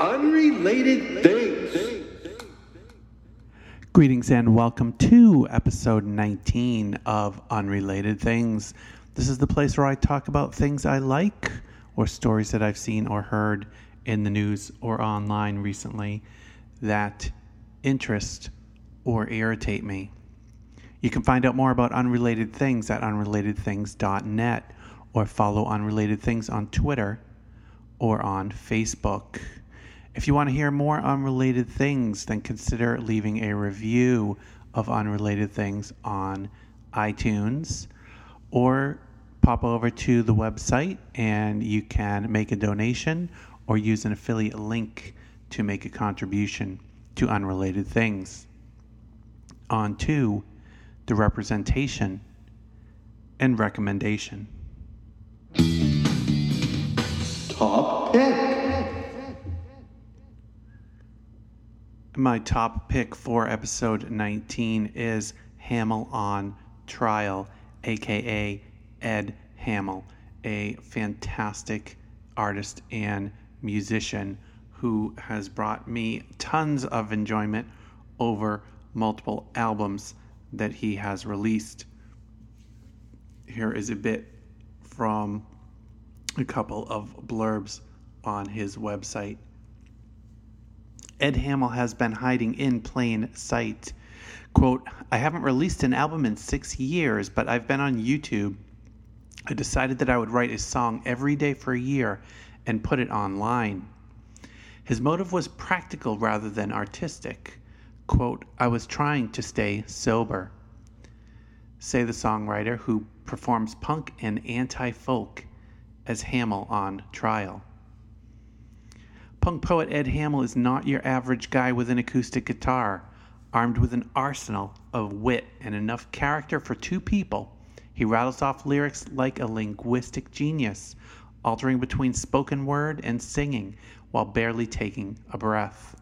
Unrelated Things. Greetings and welcome to episode 19 of Unrelated Things. This is the place where I talk about things I like or stories that I've seen or heard in the news or online recently that interest or irritate me. You can find out more about unrelated things at unrelatedthings.net or follow Unrelated Things on Twitter or on Facebook. If you want to hear more unrelated things, then consider leaving a review of Unrelated Things on iTunes or pop over to the website and you can make a donation or use an affiliate link to make a contribution to Unrelated Things. On to the representation and recommendation. My top pick for episode 19 is Hamell on Trial, aka Ed Hamell, a fantastic artist and musician who has brought me tons of enjoyment over multiple albums that he has released. Here is a bit from a couple of blurbs on his website. Ed Hamell has been hiding in plain sight. Quote, I haven't released an album in six years, but I've been on YouTube. I decided that I would write a song every day for a year and put it online. His motive was practical rather than artistic. Quote, I was trying to stay sober. Say the songwriter who performs punk and anti folk as Hamell on trial. Punk poet Ed Hamell is not your average guy with an acoustic guitar. Armed with an arsenal of wit and enough character for two people, he rattles off lyrics like a linguistic genius, altering between spoken word and singing while barely taking a breath.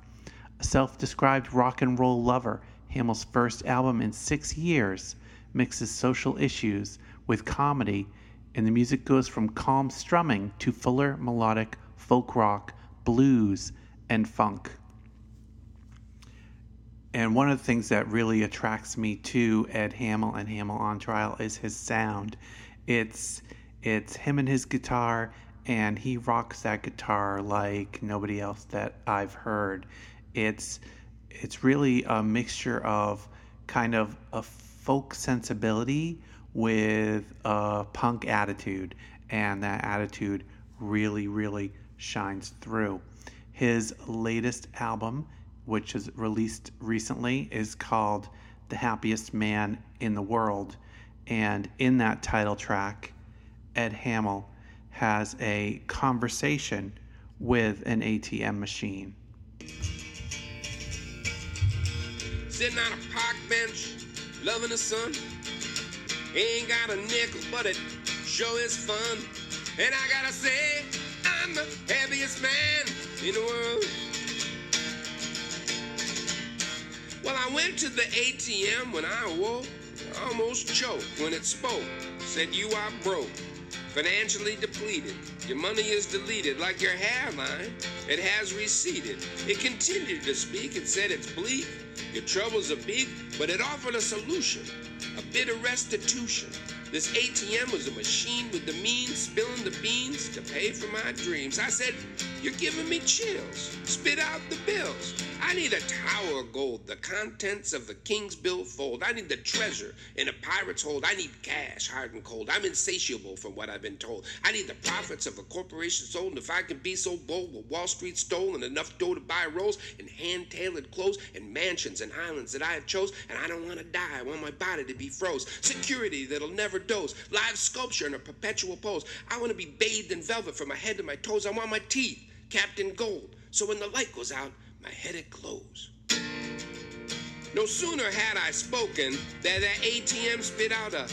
A self described rock and roll lover, Hamell's first album in six years mixes social issues with comedy, and the music goes from calm strumming to fuller melodic folk rock, blues, and funk. And one of the things that really attracts me to Ed Hamell and Hamell on Trial is his sound. It's it's him and his guitar and he rocks that guitar like nobody else that I've heard. It's it's really a mixture of kind of a folk sensibility with a punk attitude, and that attitude really, really shines through. His latest album, which is released recently, is called The Happiest Man in the World. And in that title track, Ed Hamell has a conversation with an ATM machine. Sitting on a park bench, loving the sun. Ain't got a nickel, but it sure is fun. And I gotta say, I'm the happiest man in the world. Well, I went to the ATM when I awoke. I almost choked when it spoke. Said, You are broke, financially depleted. Your money is deleted like your hairline. It has receded. It continued to speak. It said, It's bleak. Your troubles are big, but it offered a solution a bit of restitution. This ATM was a machine with the means, spilling the beans to pay for my dreams. I said, You're giving me chills. Spit out the bills. I need a tower of gold, the contents of the king's billfold. I need the treasure in a pirate's hold. I need cash, hard and cold. I'm insatiable from what I've been told. I need the profits of a corporation sold, and if I can be so bold, with Wall Street stolen enough dough to buy rolls and hand-tailored clothes and mansions and islands that I have chose, and I don't want to die. I want my body to be froze. Security that'll never doze. Live sculpture in a perpetual pose. I want to be bathed in velvet from my head to my toes. I want my teeth capped in gold. So when the light goes out, my headache glows. No sooner had I spoken than that ATM spit out a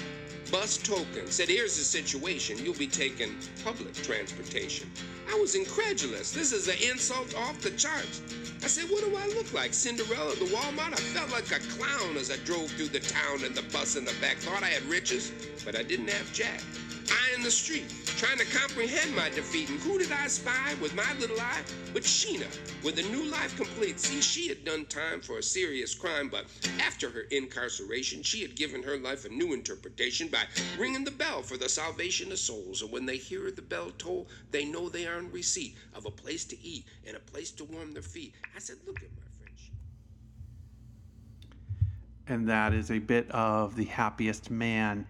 bus token. Said, here's the situation. You'll be taking public transportation. I was incredulous. This is an insult off the charts. I said, what do I look like? Cinderella the Walmart? I felt like a clown as I drove through the town in the bus in the back. Thought I had riches, but I didn't have jack. I in the street, trying to comprehend my defeat. And who did I spy with my little eye? But Sheena, with a new life complete. See, she had done time for a serious crime, but after her incarceration, she had given her life a new interpretation by ringing the bell for the salvation of souls. And when they hear the bell toll, they know they are in receipt of a place to eat and a place to warm their feet. I said, look at my. And that is a bit of The Happiest Man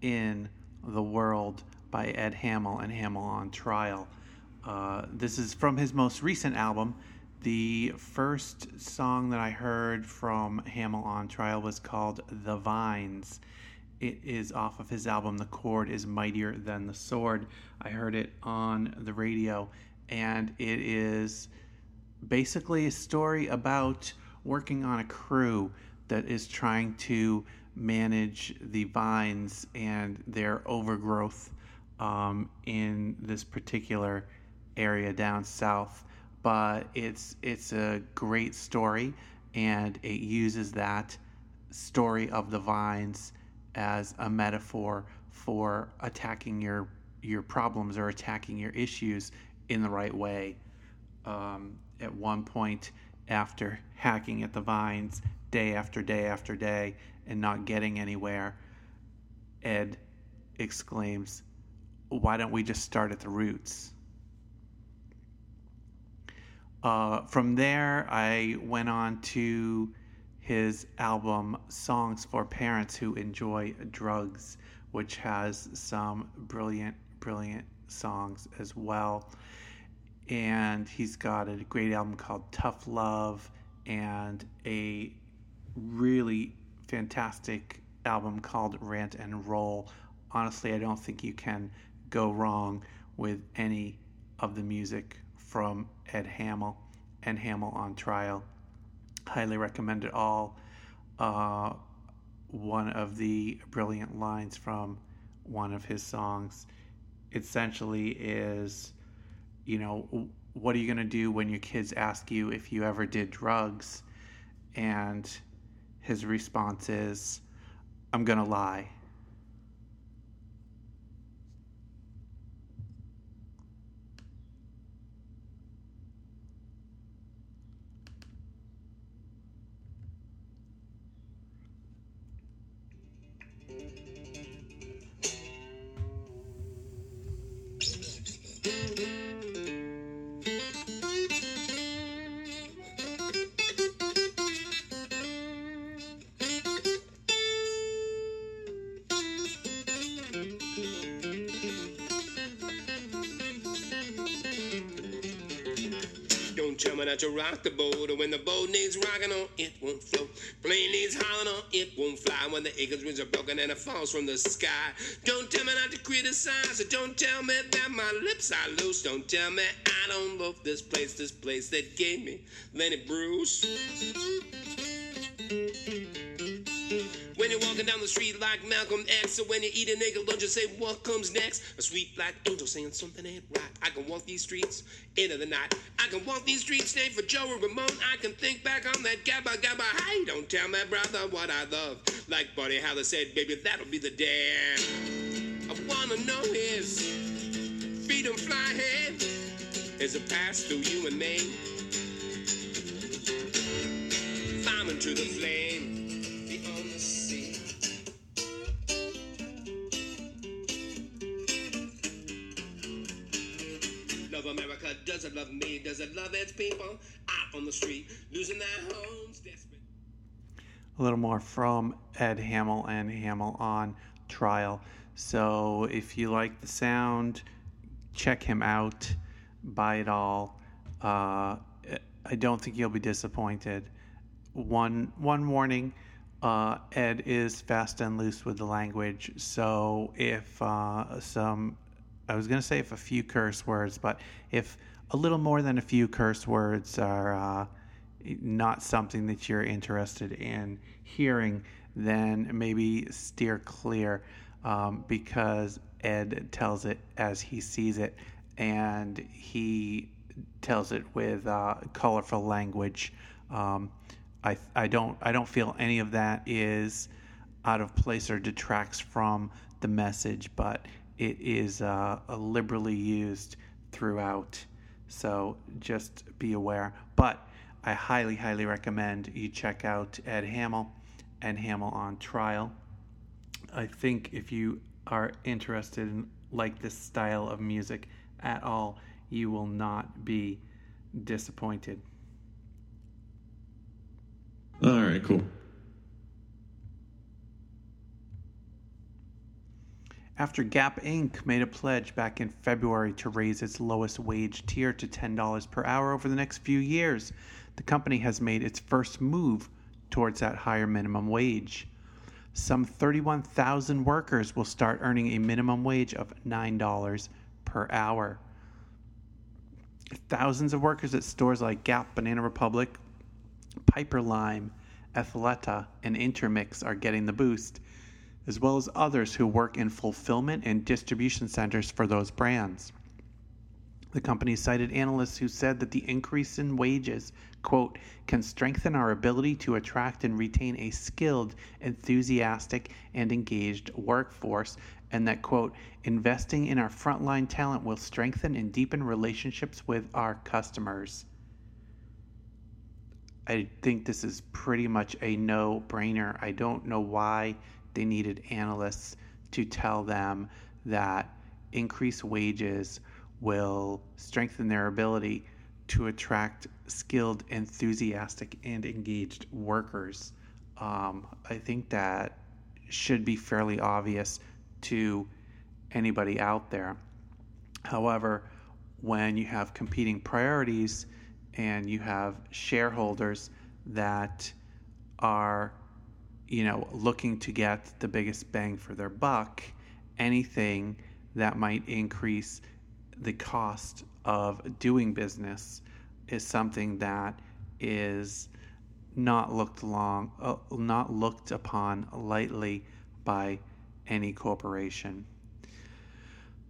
in the World by Ed Hamell and Hamell on Trial. Uh, this is from his most recent album. The first song that I heard from Hamell on Trial was called The Vines. It is off of his album The Chord is Mightier Than the Sword. I heard it on the radio, and it is basically a story about working on a crew that is trying to manage the vines and their overgrowth um, in this particular area down south. But it's it's a great story, and it uses that story of the vines as a metaphor for attacking your your problems or attacking your issues in the right way um, at one point after hacking at the vines day after day after day and not getting anywhere, Ed exclaims, Why don't we just start at the roots? Uh, from there, I went on to his album Songs for Parents Who Enjoy Drugs, which has some brilliant, brilliant songs as well and he's got a great album called Tough Love and a really fantastic album called Rant and Roll. Honestly, I don't think you can go wrong with any of the music from Ed Hamell and Hamell on Trial. Highly recommend it all. Uh, one of the brilliant lines from one of his songs essentially is you know, what are you going to do when your kids ask you if you ever did drugs? And his response is, I'm going to lie. Needs rocking on, it won't float. Plane needs howling on, it won't fly. When the eagle's wings are broken and it falls from the sky. Don't tell me not to criticize, or don't tell me that my lips are loose. Don't tell me I don't love this place, this place that gave me Lenny Bruce. When you're walking down the street like Malcolm X, or when you eat a nigga don't just say what comes next. A sweet black angel saying something ain't right. I can walk these streets into the night. I can walk these streets, name for Joe or Ramon. I can think back on that gabba gabba. Hey, don't tell my brother what I love. Like Buddy Holly said, baby, that'll be the day. I wanna know is freedom fly head is a pass through you and me. Climbing to the flame Love America, does it love me? Does it love its people out on the street, losing their homes, desperate? a little more from Ed Hamell and Hamell on Trial. So if you like the sound, check him out, buy it all. Uh, I don't think you'll be disappointed. One one warning: uh, Ed is fast and loose with the language. So if uh, some, I was gonna say if a few curse words, but if a little more than a few curse words are uh, not something that you're interested in hearing, then maybe steer clear um, because Ed tells it as he sees it and he tells it with uh, colorful language. Um, I, I don't I don't feel any of that is out of place or detracts from the message, but it is uh, liberally used throughout. So just be aware. But I highly, highly recommend you check out Ed Hamell and Hamell on Trial. I think if you are interested in like this style of music at all, you will not be disappointed. All right, cool. After Gap Inc. made a pledge back in February to raise its lowest wage tier to $10 per hour over the next few years, the company has made its first move towards that higher minimum wage. Some 31,000 workers will start earning a minimum wage of $9 per hour. Thousands of workers at stores like Gap, Banana Republic, Piperlime, Athleta, and Intermix are getting the boost as well as others who work in fulfillment and distribution centers for those brands. The company cited analysts who said that the increase in wages, quote, can strengthen our ability to attract and retain a skilled, enthusiastic, and engaged workforce, and that, quote, investing in our frontline talent will strengthen and deepen relationships with our customers. I think this is pretty much a no brainer. I don't know why they needed analysts to tell them that increased wages will strengthen their ability to attract skilled, enthusiastic, and engaged workers. Um, I think that should be fairly obvious to anybody out there. However, when you have competing priorities and you have shareholders that are you know, looking to get the biggest bang for their buck, anything that might increase the cost of doing business is something that is not looked long, uh, not looked upon lightly by any corporation.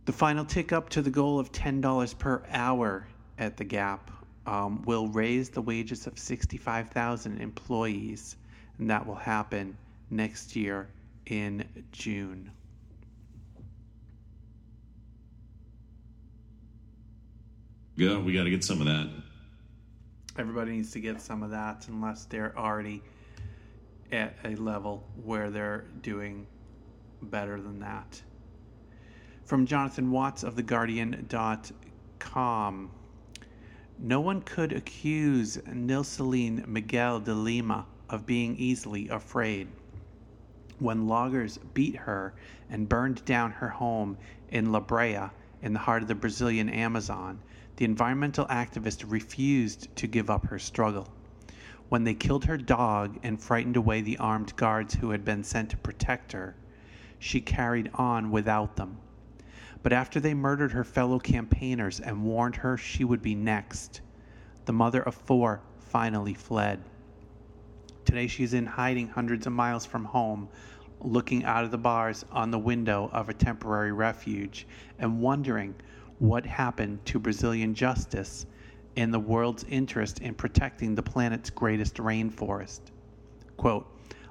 The final tick up to the goal of $10 per hour at the Gap um, will raise the wages of 65,000 employees and that will happen next year in June. Yeah, we got to get some of that. Everybody needs to get some of that unless they're already at a level where they're doing better than that. From Jonathan Watts of TheGuardian.com. No one could accuse Nilcilene Miguel de Lima of being easily afraid. When loggers beat her and burned down her home in Lábrea in the heart of the Brazilian Amazon, the environmental activist refused to give up her struggle. When they killed her dog and frightened away the armed guards who had been sent to protect her, she carried on without them. But after they murdered her fellow campaigners and warned her she would be next, the mother of four finally fled. Today she's in hiding hundreds of miles from home, looking out of the bars on the window of a temporary refuge and wondering what happened to Brazilian justice and the world's interest in protecting the planet's greatest rainforest. Quote,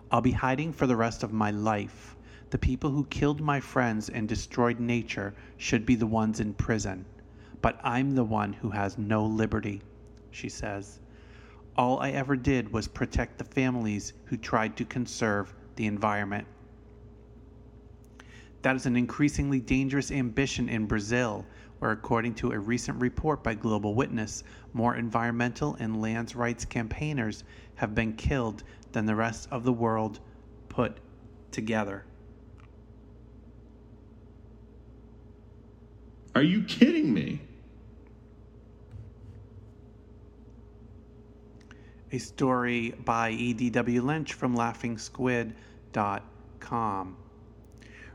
I'll be hiding for the rest of my life. The people who killed my friends and destroyed nature should be the ones in prison. But I'm the one who has no liberty, she says. All I ever did was protect the families who tried to conserve the environment. That is an increasingly dangerous ambition in Brazil, where, according to a recent report by Global Witness, more environmental and lands rights campaigners have been killed than the rest of the world put together. Are you kidding me? A story by E.D.W. Lynch from LaughingSquid.com.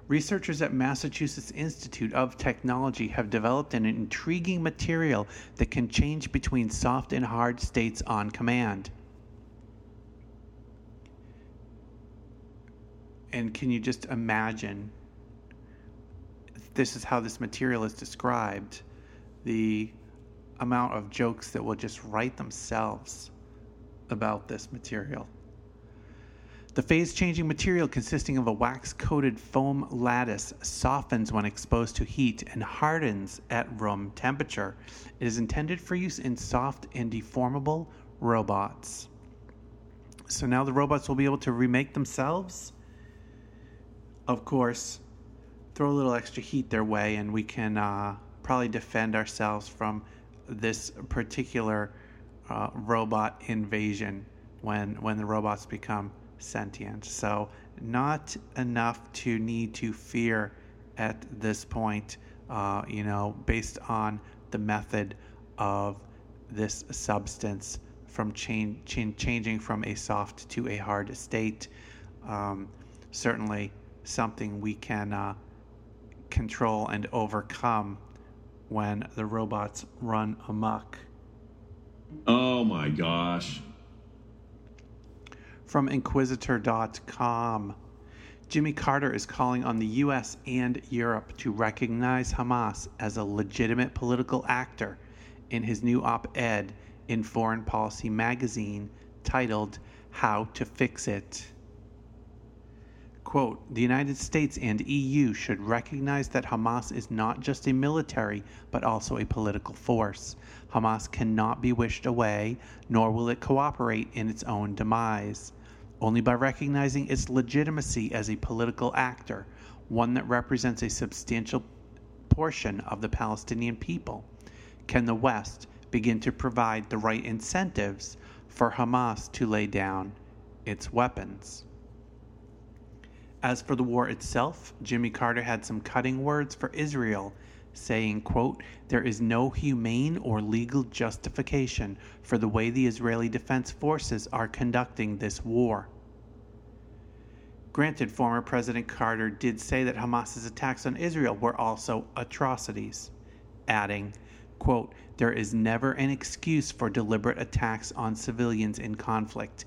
Researchers at Massachusetts Institute of Technology have developed an intriguing material that can change between soft and hard states on command. And can you just imagine? This is how this material is described the amount of jokes that will just write themselves about this material. The phase changing material, consisting of a wax coated foam lattice, softens when exposed to heat and hardens at room temperature. It is intended for use in soft and deformable robots. So now the robots will be able to remake themselves. Of course, throw a little extra heat their way, and we can uh, probably defend ourselves from this particular uh, robot invasion when when the robots become sentient. So not enough to need to fear at this point. Uh, you know, based on the method of this substance from change, changing from a soft to a hard state. Um, certainly something we can uh, control and overcome when the robots run amok. Oh my gosh. From Inquisitr.com. Jimmy Carter is calling on the US and Europe to recognize Hamas as a legitimate political actor in his new op ed in Foreign Policy magazine titled How to Fix It. Quote, the United States and EU should recognize that Hamas is not just a military, but also a political force. Hamas cannot be wished away, nor will it cooperate in its own demise. Only by recognizing its legitimacy as a political actor, one that represents a substantial portion of the Palestinian people, can the West begin to provide the right incentives for Hamas to lay down its weapons. As for the war itself, Jimmy Carter had some cutting words for Israel, saying, quote, There is no humane or legal justification for the way the Israeli Defense Forces are conducting this war. Granted, former President Carter did say that Hamas's attacks on Israel were also atrocities, adding, quote, There is never an excuse for deliberate attacks on civilians in conflict.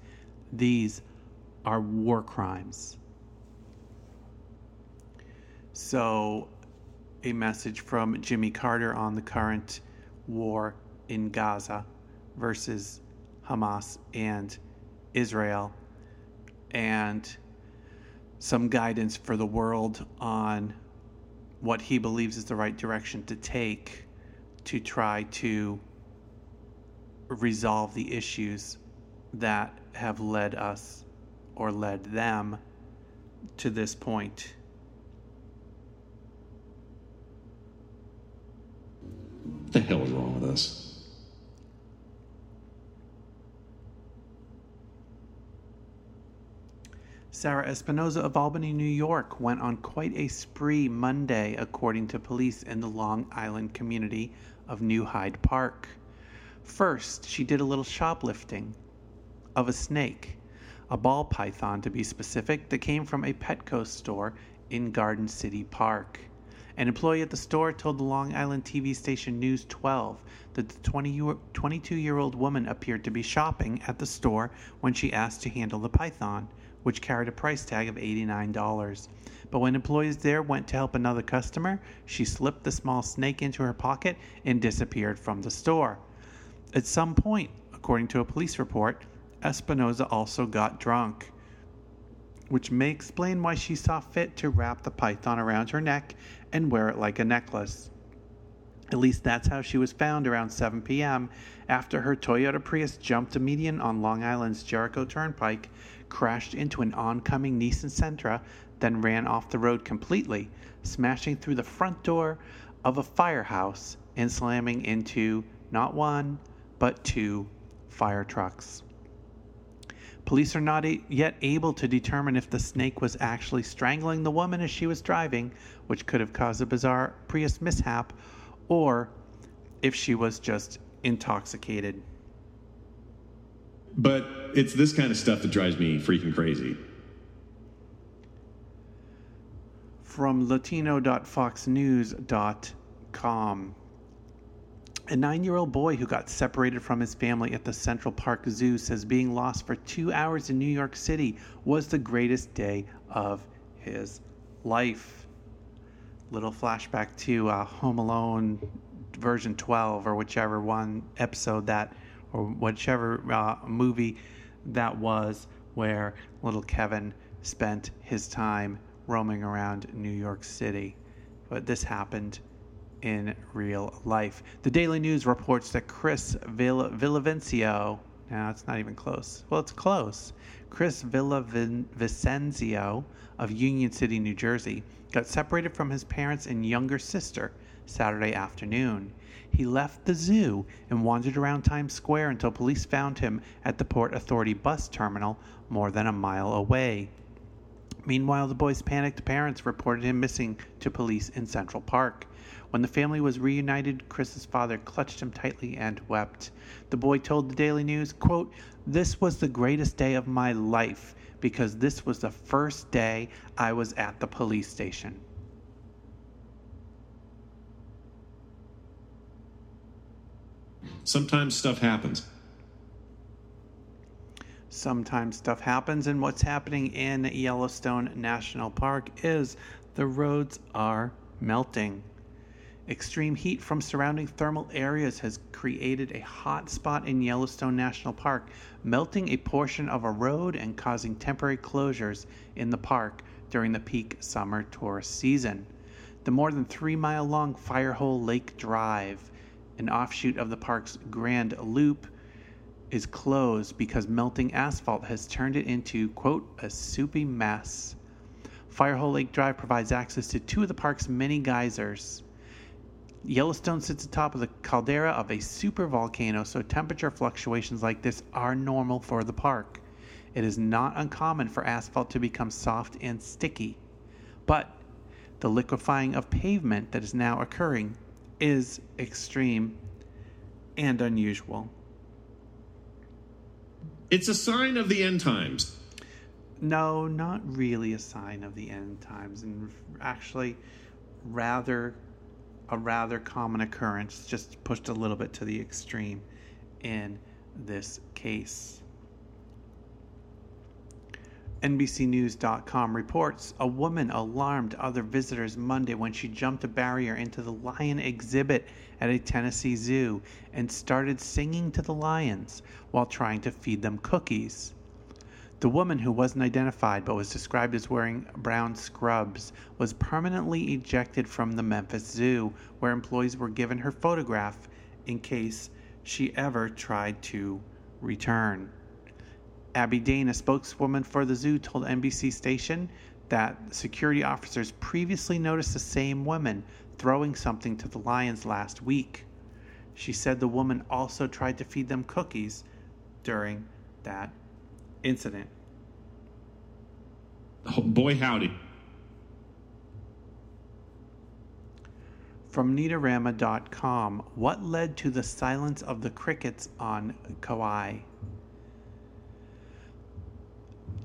These are war crimes. So, a message from Jimmy Carter on the current war in Gaza versus Hamas and Israel, and some guidance for the world on what he believes is the right direction to take to try to resolve the issues that have led us or led them to this point. What the hell is wrong with us? Sarah Espinoza of Albany, New York, went on quite a spree Monday, according to police in the Long Island community of New Hyde Park. First, she did a little shoplifting of a snake, a ball python to be specific, that came from a Petco store in Garden City Park. An employee at the store told the Long Island TV station News 12 that the 22 year old woman appeared to be shopping at the store when she asked to handle the python, which carried a price tag of $89. But when employees there went to help another customer, she slipped the small snake into her pocket and disappeared from the store. At some point, according to a police report, Espinoza also got drunk which may explain why she saw fit to wrap the python around her neck and wear it like a necklace. At least that's how she was found around 7 p.m. after her Toyota Prius jumped a median on Long Island's Jericho Turnpike, crashed into an oncoming Nissan Sentra, then ran off the road completely, smashing through the front door of a firehouse and slamming into not one, but two fire trucks. Police are not a- yet able to determine if the snake was actually strangling the woman as she was driving, which could have caused a bizarre Prius mishap, or if she was just intoxicated. But it's this kind of stuff that drives me freaking crazy. From latino.foxnews.com. A nine year old boy who got separated from his family at the Central Park Zoo says being lost for two hours in New York City was the greatest day of his life. Little flashback to uh, Home Alone version 12 or whichever one episode that, or whichever uh, movie that was where little Kevin spent his time roaming around New York City. But this happened in real life. The Daily News reports that Chris Vill- Villavicencio, now it's not even close. Well, it's close. Chris Villavicencio of Union City, New Jersey, got separated from his parents and younger sister Saturday afternoon. He left the zoo and wandered around Times Square until police found him at the Port Authority bus terminal more than a mile away. Meanwhile, the boy's panicked parents reported him missing to police in Central Park. When the family was reunited, Chris's father clutched him tightly and wept. The boy told the Daily News, quote, This was the greatest day of my life because this was the first day I was at the police station. Sometimes stuff happens. Sometimes stuff happens, and what's happening in Yellowstone National Park is the roads are melting. Extreme heat from surrounding thermal areas has created a hot spot in Yellowstone National Park, melting a portion of a road and causing temporary closures in the park during the peak summer tourist season. The more than three mile long Firehole Lake Drive, an offshoot of the park's Grand Loop, is closed because melting asphalt has turned it into, quote, a soupy mess. Firehole Lake Drive provides access to two of the park's many geysers. Yellowstone sits atop of the caldera of a supervolcano, so temperature fluctuations like this are normal for the park. It is not uncommon for asphalt to become soft and sticky. But the liquefying of pavement that is now occurring is extreme and unusual. It's a sign of the end times. No, not really a sign of the end times, and actually, rather a rather common occurrence, just pushed a little bit to the extreme in this case. NBCNews.com reports a woman alarmed other visitors Monday when she jumped a barrier into the lion exhibit at a Tennessee zoo and started singing to the lions while trying to feed them cookies. The woman, who wasn't identified but was described as wearing brown scrubs, was permanently ejected from the Memphis Zoo, where employees were given her photograph in case she ever tried to return. Abby Dane, a spokeswoman for the zoo, told NBC station that security officers previously noticed the same woman throwing something to the lions last week. She said the woman also tried to feed them cookies during that incident. Oh, boy, howdy. From Neatorama.com, what led to the silence of the crickets on Kauai?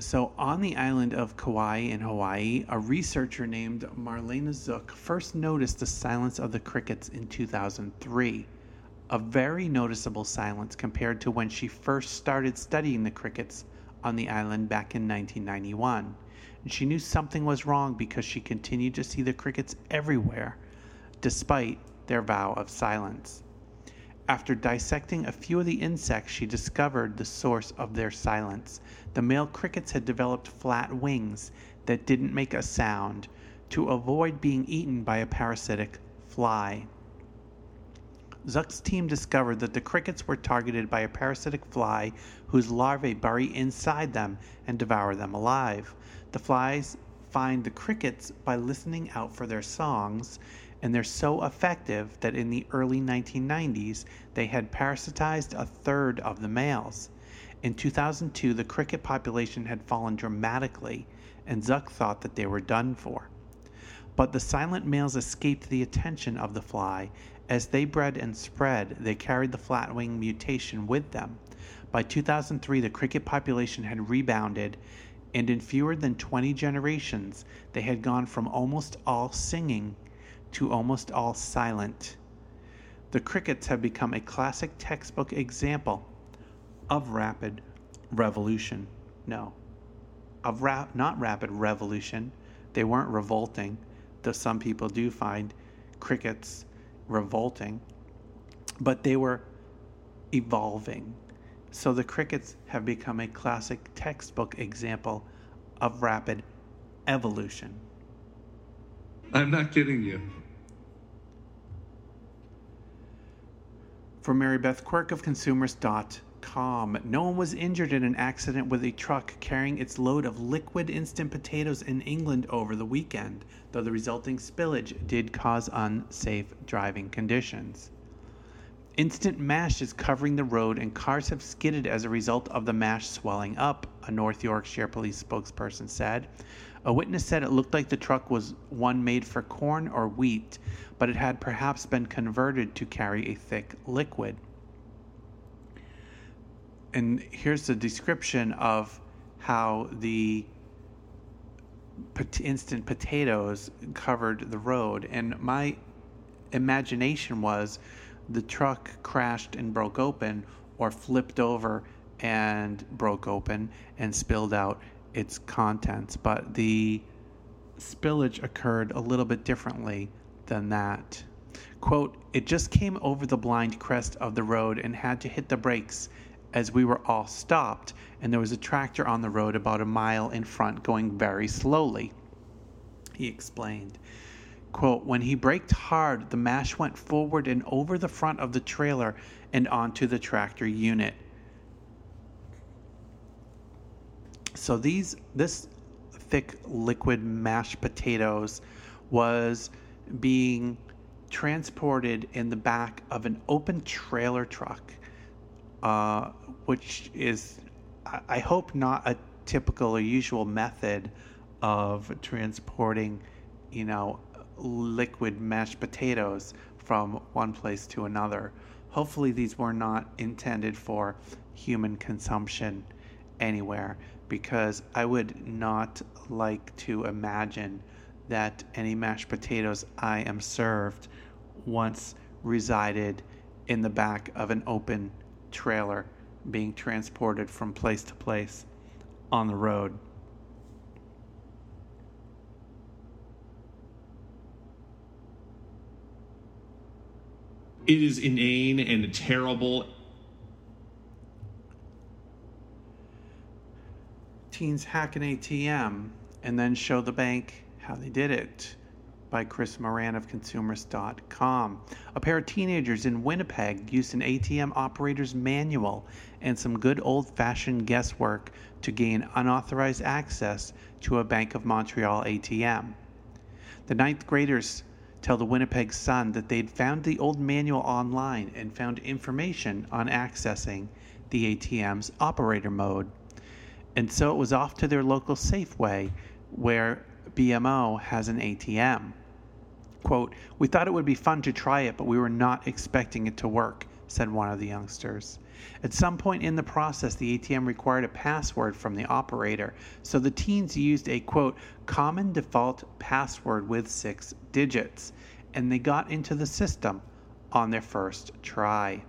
So, on the island of Kauai in Hawaii, a researcher named Marlena Zuk first noticed the silence of the crickets in 2003. A very noticeable silence compared to when she first started studying the crickets on the island back in 1991. And she knew something was wrong because she continued to see the crickets everywhere, despite their vow of silence. After dissecting a few of the insects, she discovered the source of their silence. The male crickets had developed flat wings that didn't make a sound to avoid being eaten by a parasitic fly. Zuk's team discovered that the crickets were targeted by a parasitic fly whose larvae bury inside them and devour them alive. The flies find the crickets by listening out for their songs and they're so effective that in the early 1990s they had parasitized a third of the males. In 2002, the cricket population had fallen dramatically, and Zuck thought that they were done for. But the silent males escaped the attention of the fly. As they bred and spread, they carried the flatwing mutation with them. By 2003, the cricket population had rebounded, and in fewer than 20 generations, they had gone from almost all singing to almost all silent. The crickets have become a classic textbook example of rapid revolution. No, of ra- not rapid revolution. They weren't revolting, though some people do find crickets revolting, but they were evolving. So the crickets have become a classic textbook example of rapid evolution. I'm not kidding you. For Mary Beth Quirk of Consumers.com, no one was injured in an accident with a truck carrying its load of liquid instant potatoes in England over the weekend, though the resulting spillage did cause unsafe driving conditions. Instant mash is covering the road, and cars have skidded as a result of the mash swelling up, a North Yorkshire police spokesperson said. A witness said it looked like the truck was one made for corn or wheat, but it had perhaps been converted to carry a thick liquid. And here's the description of how the instant potatoes covered the road. And my imagination was the truck crashed and broke open or flipped over and broke open and spilled out its contents, but the spillage occurred a little bit differently than that. Quote, it just came over the blind crest of the road and had to hit the brakes as we were all stopped, and there was a tractor on the road about a mile in front going very slowly. He explained. Quote, when he braked hard, the mash went forward and over the front of the trailer and onto the tractor unit. So these this thick liquid mashed potatoes was being transported in the back of an open trailer truck, uh, which is, I hope, not a typical or usual method of transporting, you know, liquid mashed potatoes from one place to another. Hopefully, these were not intended for human consumption anywhere because I would not like to imagine that any mashed potatoes I am served once resided in the back of an open trailer being transported from place to place on the road. It is inane and terrible teens hack an ATM and then show the bank how they did it by Chris Morran of consumers.com. A pair of teenagers in Winnipeg used an ATM operator's manual and some good old fashioned guesswork to gain unauthorized access to a Bank of Montreal ATM. The ninth graders tell the Winnipeg Sun that they'd found the old manual online and found information on accessing the ATM's operator mode. And so it was off to their local Safeway where BMO has an ATM. Quote, We thought it would be fun to try it, but we were not expecting it to work, said one of the youngsters. At some point in the process, the ATM required a password from the operator, so the teens used a quote, common default password with six digits, and they got into the system on their first try.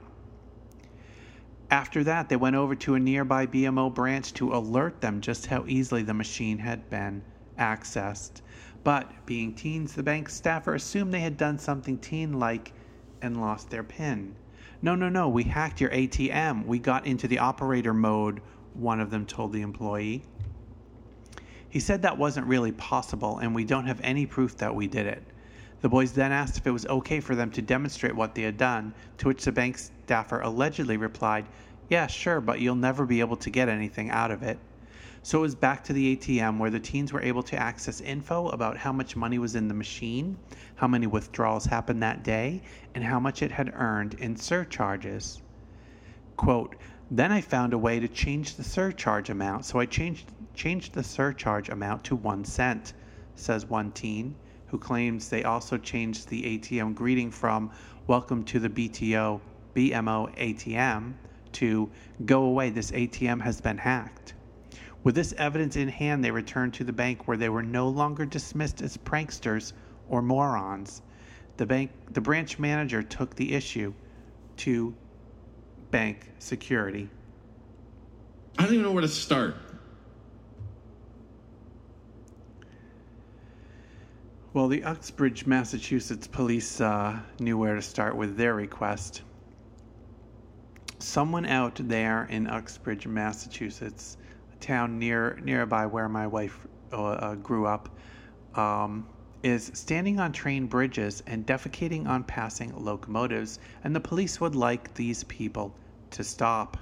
After that, they went over to a nearby BMO branch to alert them just how easily the machine had been accessed. But, being teens, the bank staffer assumed they had done something teen like and lost their PIN. No, no, no, we hacked your ATM. We got into the operator mode, one of them told the employee. He said that wasn't really possible, and we don't have any proof that we did it. The boys then asked if it was okay for them to demonstrate what they had done, to which the bank staffer allegedly replied, Yeah, sure, but you'll never be able to get anything out of it. So it was back to the ATM where the teens were able to access info about how much money was in the machine, how many withdrawals happened that day, and how much it had earned in surcharges. Quote, then I found a way to change the surcharge amount, so I changed, changed the surcharge amount to one cent, says one teen who claims they also changed the ATM greeting from Welcome to the BTO BMO ATM to Go away, this ATM has been hacked. With this evidence in hand, they returned to the bank where they were no longer dismissed as pranksters or morons. The bank the branch manager took the issue to bank security. I don't even know where to start. Well, the Uxbridge, Massachusetts police uh, knew where to start with their request. someone out there in Uxbridge, Massachusetts, town near nearby where my wife uh, uh, grew up, um, is standing on train bridges and defecating on passing locomotives, and the police would like these people to stop.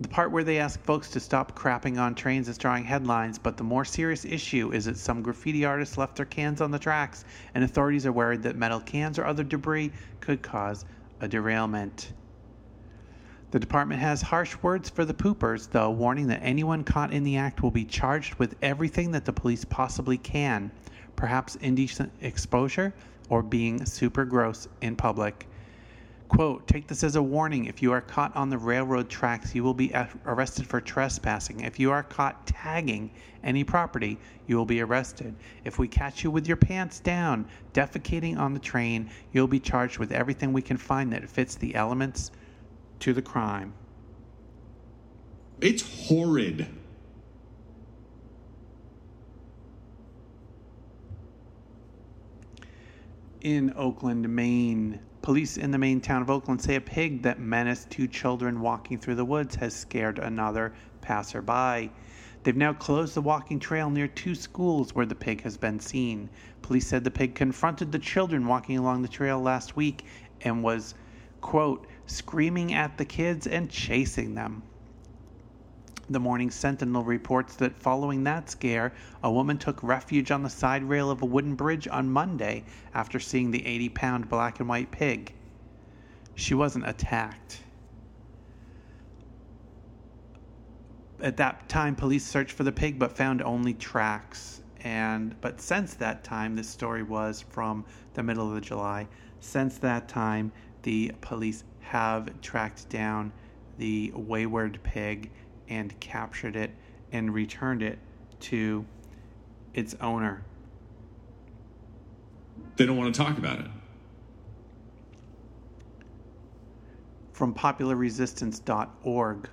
The part where they ask folks to stop crapping on trains is drawing headlines, but the more serious issue is that some graffiti artists left their cans on the tracks, and authorities are worried that metal cans or other debris could cause a derailment. The department has harsh words for the poopers, though, warning that anyone caught in the act will be charged with everything that the police possibly can, perhaps indecent exposure or being super gross in public. Quote, take this as a warning. If you are caught on the railroad tracks, you will be arrested for trespassing. If you are caught tagging any property, you will be arrested. If we catch you with your pants down, defecating on the train, you'll be charged with everything we can find that fits the elements to the crime. It's horrid. In Oakland, Maine, police in the main town of Oakland say a pig that menaced two children walking through the woods has scared another passerby. They've now closed the walking trail near two schools where the pig has been seen. Police said the pig confronted the children walking along the trail last week and was, quote, screaming at the kids and chasing them. The Morning Sentinel reports that following that scare, a woman took refuge on the side rail of a wooden bridge on Monday after seeing the 80 pound black and white pig. She wasn't attacked. At that time, police searched for the pig but found only tracks. And but since that time, this story was from the middle of July. Since that time, the police have tracked down the wayward pig and captured it and returned it to its owner. They don't want to talk about it. From popularresistance.org.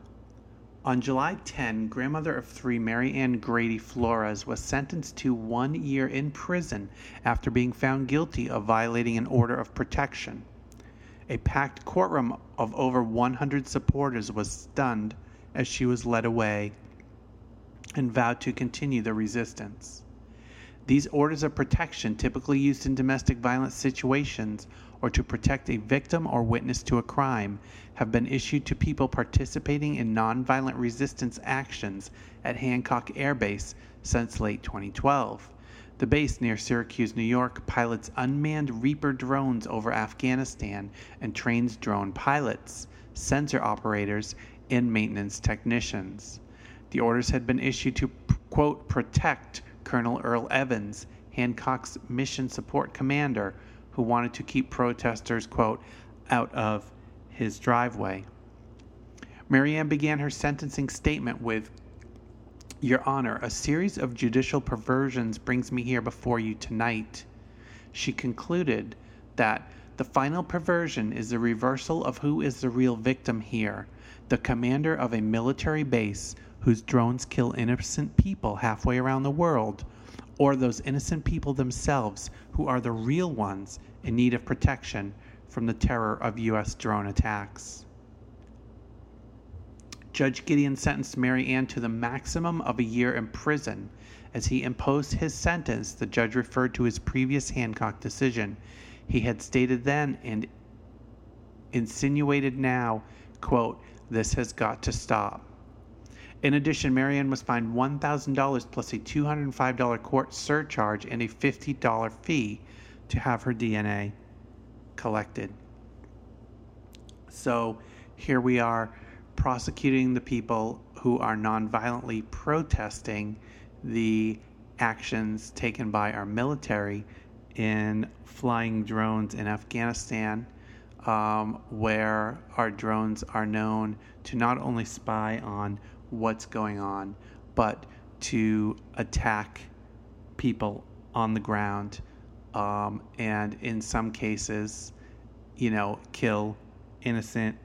On July 10, grandmother of three Mary Ann Grady Flores was sentenced to one year in prison after being found guilty of violating an order of protection. A packed courtroom of over 100 supporters was stunned as she was led away and vowed to continue the resistance. These orders of protection, typically used in domestic violence situations or to protect a victim or witness to a crime, have been issued to people participating in nonviolent resistance actions at Hancock Air Base since late 2012. The base near Syracuse, New York, pilots unmanned Reaper drones over Afghanistan and trains drone pilots, sensor operators, and maintenance technicians. The orders had been issued to, quote, protect Colonel Earl Evans, Hancock's mission support commander, who wanted to keep protesters, quote, out of his driveway. Mary Ann began her sentencing statement with, your Honor, a series of judicial perversions brings me here before you tonight. She concluded that the final perversion is the reversal of who is the real victim here the commander of a military base whose drones kill innocent people halfway around the world, or those innocent people themselves who are the real ones in need of protection from the terror of U.S. drone attacks. Judge Gideon sentenced Mary Ann to the maximum of a year in prison. As he imposed his sentence, the judge referred to his previous Hancock decision. He had stated then and insinuated now, quote, this has got to stop. In addition, Marianne Ann was fined $1,000 plus a $205 court surcharge and a $50 fee to have her DNA collected. So here we are prosecuting the people who are nonviolently protesting the actions taken by our military in flying drones in Afghanistan, um, where our drones are known to not only spy on what's going on, but to attack people on the ground, um, and in some cases, you know, kill innocent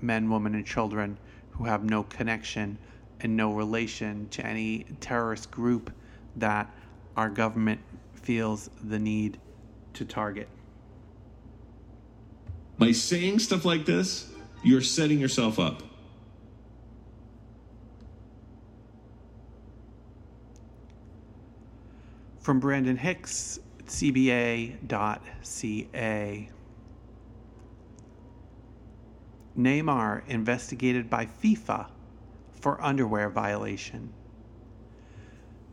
men, women, and children who have no connection and no relation to any terrorist group that our government feels the need to target. By saying stuff like this, You're setting yourself up. From Brandon Hicks, CBA.ca. Neymar investigated by FIFA for underwear violation.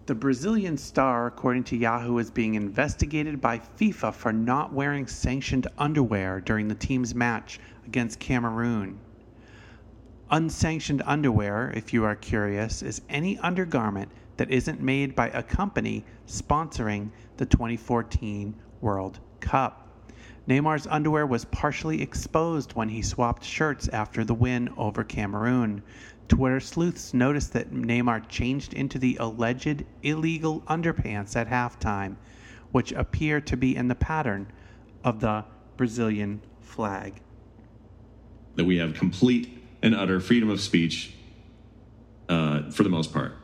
The Brazilian star, according to Yahoo, is being investigated by FIFA for not wearing sanctioned underwear during the team's match against Cameroon. Unsanctioned underwear, if you are curious, is any undergarment that isn't made by a company sponsoring the 2014 World Cup. Neymar's underwear was partially exposed when he swapped shirts after the win over Cameroon. Twitter sleuths noticed that Neymar changed into the alleged illegal underpants at halftime, which appear to be in the pattern of the Brazilian flag. That we have complete and utter freedom of speech uh, for the most part.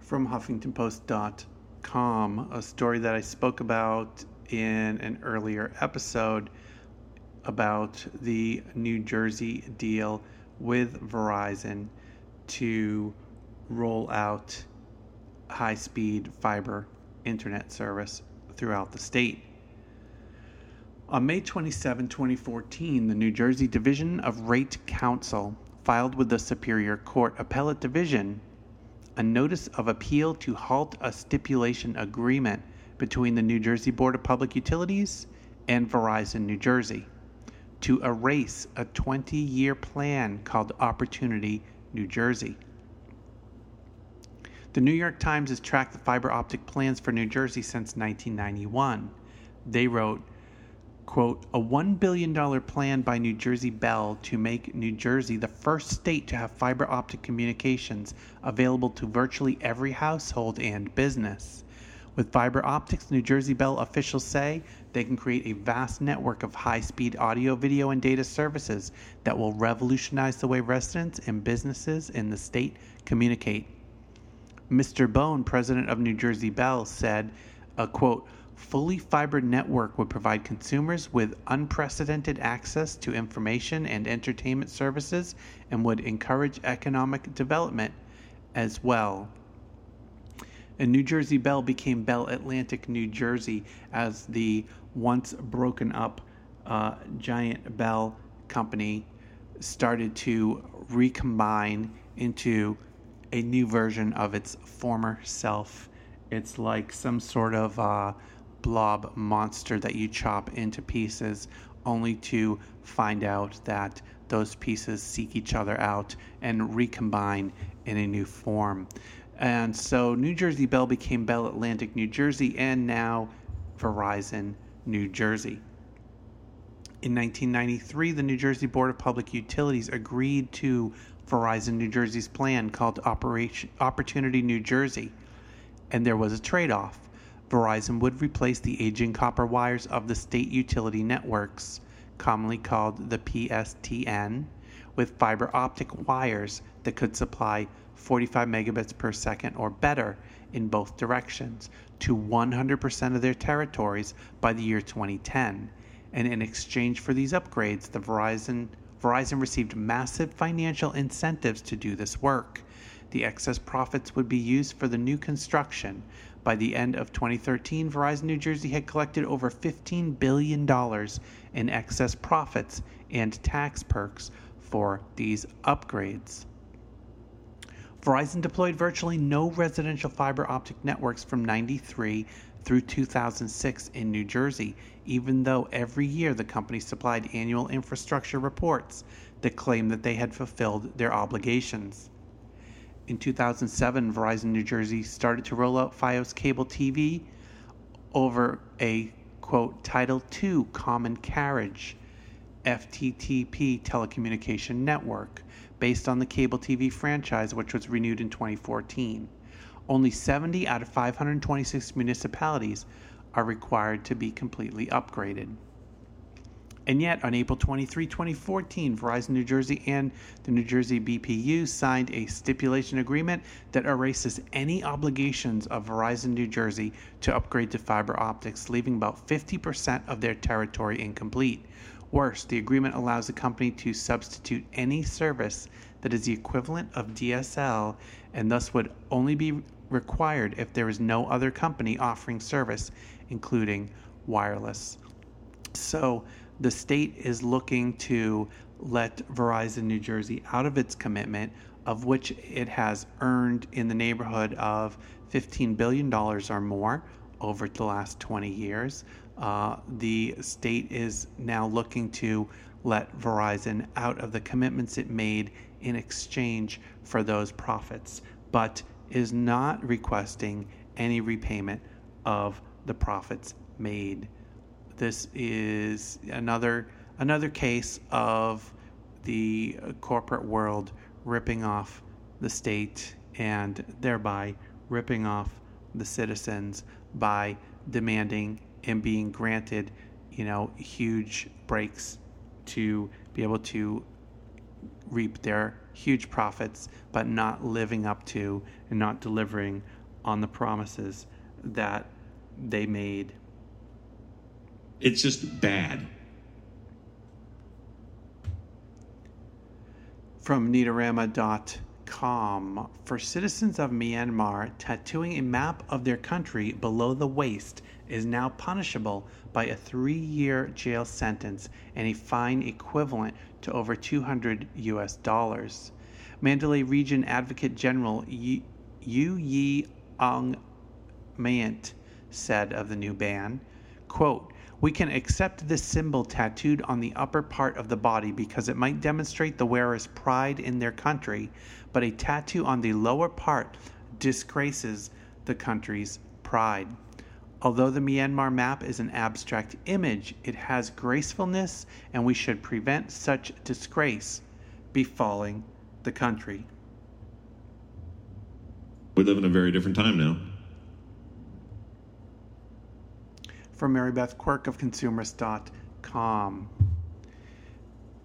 From HuffingtonPost.com, a story that I spoke about in an earlier episode about the New Jersey deal with Verizon to roll out high speed fiber internet service throughout the state. On May 27, 2014, the New Jersey Division of Rate Counsel filed with the Superior Court Appellate Division a notice of appeal to halt a stipulation agreement between the New Jersey Board of Public Utilities and Verizon New Jersey to erase a 20 year plan called Opportunity New Jersey. The New York Times has tracked the fiber optic plans for New Jersey since 1991. They wrote, quote, a $1 billion plan by New Jersey Bell to make New Jersey the first state to have fiber optic communications available to virtually every household and business. With fiber optics, New Jersey Bell officials say they can create a vast network of high speed audio, video, and data services that will revolutionize the way residents and businesses in the state communicate. Mr. Bone, president of New Jersey Bell, said, a quote, fully fiber network would provide consumers with unprecedented access to information and entertainment services and would encourage economic development as well. And New Jersey Bell became Bell Atlantic New Jersey as the once broken up uh, Giant Bell company started to recombine into a new version of its former self. It's like some sort of uh, blob monster that you chop into pieces, only to find out that those pieces seek each other out and recombine in a new form. And so New Jersey Bell became Bell Atlantic New Jersey and now Verizon New Jersey. In 1993, the New Jersey Board of Public Utilities agreed to Verizon New Jersey's plan called Operation Opportunity New Jersey, and there was a trade-off. Verizon would replace the aging copper wires of the state utility networks, commonly called the PSTN, with fiber optic wires that could supply 45 megabits per second or better in both directions to 100% of their territories by the year 2010. And in exchange for these upgrades, the Verizon Verizon received massive financial incentives to do this work. The excess profits would be used for the new construction. By the end of 2013, Verizon New Jersey had collected over $15 billion in excess profits and tax perks for these upgrades. Verizon deployed virtually no residential fiber optic networks from 93 through 2006 in New Jersey, even though every year the company supplied annual infrastructure reports that claimed that they had fulfilled their obligations. In 2007, Verizon New Jersey started to roll out Fios cable TV over a quote Title II common carriage FTTP telecommunication network based on the cable TV franchise, which was renewed in 2014 only 70 out of 526 municipalities are required to be completely upgraded. And yet, on April 23, 2014, Verizon New Jersey and the New Jersey BPU signed a stipulation agreement that erases any obligations of Verizon New Jersey to upgrade to fiber optics, leaving about 50% of their territory incomplete. Worse, the agreement allows the company to substitute any service that is the equivalent of DSL and thus would only be required if there is no other company offering service, including wireless. So the state is looking to let Verizon New Jersey out of its commitment, of which it has earned in the neighborhood of $15 billion or more over the last 20 years. Uh, the state is now looking to let Verizon out of the commitments it made in exchange for those profits, but is not requesting any repayment of the profits made. This is another another case of the corporate world ripping off the state and thereby ripping off the citizens by demanding and being granted, you know, huge breaks to be able to reap their huge profits, but not living up to and not delivering on the promises that they made. It's just bad. From Neatorama.com For citizens of Myanmar, tattooing a map of their country below the waist is now punishable by a three year jail sentence and a fine equivalent to over 200 US dollars. Mandalay Region Advocate General Yu Yi Aung Mayant said of the new ban, quote, we can accept this symbol tattooed on the upper part of the body because it might demonstrate the wearer's pride in their country, but a tattoo on the lower part disgraces the country's pride. Although the Myanmar map is an abstract image, it has gracefulness, and we should prevent such disgrace befalling the country. We live in a very different time now. From Mary Beth Quirk of Consumerist.com.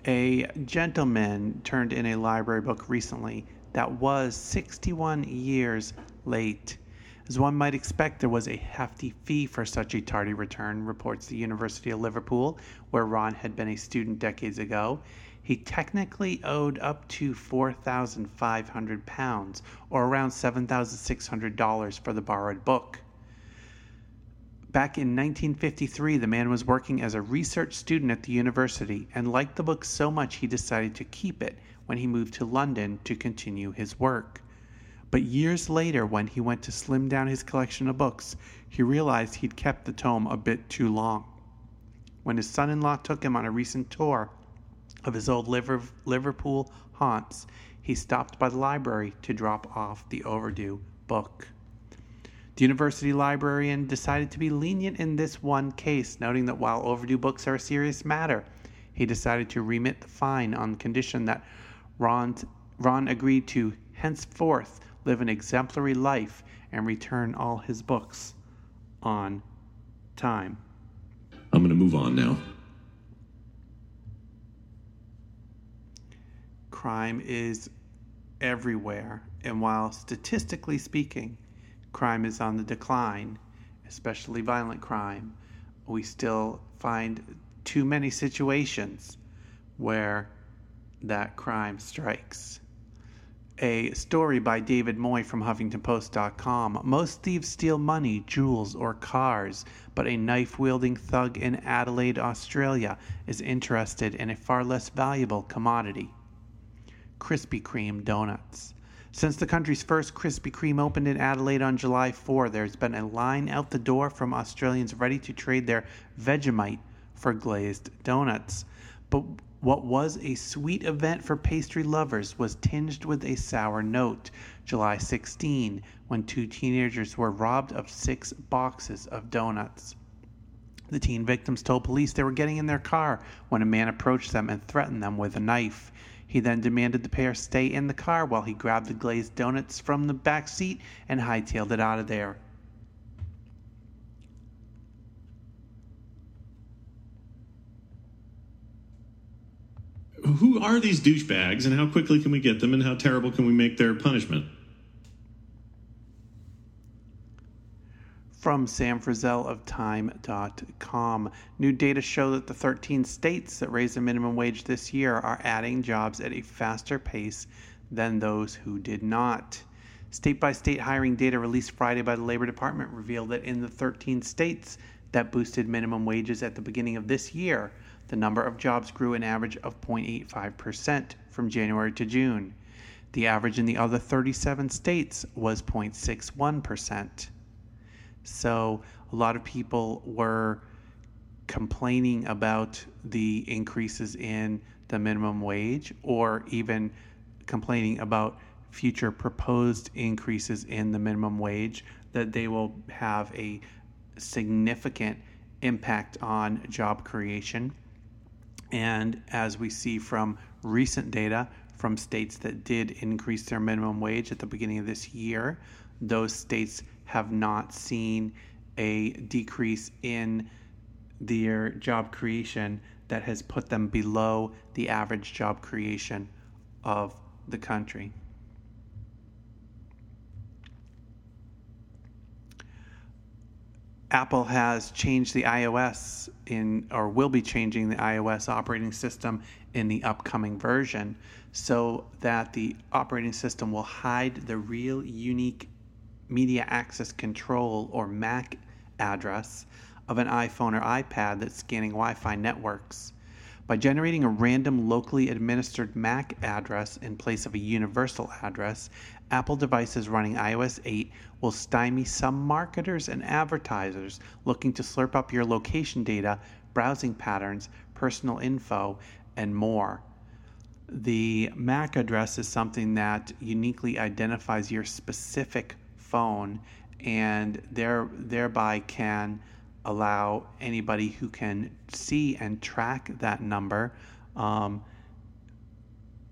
A gentleman turned in a library book recently that was 61 years late. As one might expect, there was a hefty fee for such a tardy return, reports the University of Liverpool, where Ron had been a student decades ago. He technically owed up to £4,500, or around $7,600 for the borrowed book. Back in 1953, the man was working as a research student at the university and liked the book so much he decided to keep it when he moved to London to continue his work. But years later, when he went to slim down his collection of books, he realized he'd kept the tome a bit too long. When his son in law took him on a recent tour of his old Liverpool haunts, he stopped by the library to drop off the overdue book. The university librarian decided to be lenient in this one case, noting that while overdue books are a serious matter, he decided to remit the fine on condition that Ron, Ron agreed to henceforth live an exemplary life, and return all his books on time. I'm going to move on now. Crime is everywhere, and while statistically speaking, crime is on the decline, especially violent crime, we still find too many situations where that crime strikes. A story by David Moye from HuffingtonPost.com. Most thieves steal money, jewels, or cars, but a knife wielding thug in Adelaide, Australia is interested in a far less valuable commodity Krispy Kreme donuts. Since the country's first Krispy Kreme opened in Adelaide on July 4, there's been a line out the door from Australians ready to trade their Vegemite for glazed donuts. But what was a sweet event for pastry lovers was tinged with a sour note. July 16, when two teenagers were robbed of six boxes of donuts. The teen victims told police they were getting in their car when a man approached them and threatened them with a knife. He then demanded the pair stay in the car while he grabbed the glazed donuts from the back seat and hightailed it out of there. who are these douchebags and how quickly can we get them and how terrible can we make their punishment? From Sam Frizell of Time.com. New data show that the 13 states that raised the minimum wage this year are adding jobs at a faster pace than those who did not. State by state hiring data released Friday by the Labor Department revealed that in the 13 states that boosted minimum wages at the beginning of this year, the number of jobs grew an average of 0.85% from January to June. The average in the other 37 states was 0.61%. So a lot of people were complaining about the increases in the minimum wage or even complaining about future proposed increases in the minimum wage that they will have a significant impact on job creation. And as we see from recent data from states that did increase their minimum wage at the beginning of this year, those states have not seen a decrease in their job creation that has put them below the average job creation of the country. Apple has changed the iOS in, or will be changing the iOS operating system in the upcoming version so that the operating system will hide the real unique media access control or MAC address of an iPhone or iPad that's scanning Wi Fi networks. By generating a random locally administered MAC address in place of a universal address, Apple devices running iOS 8 will stymie some marketers and advertisers looking to slurp up your location data, browsing patterns, personal info, and more. The MAC address is something that uniquely identifies your specific phone and there, thereby can allow anybody who can see and track that number um,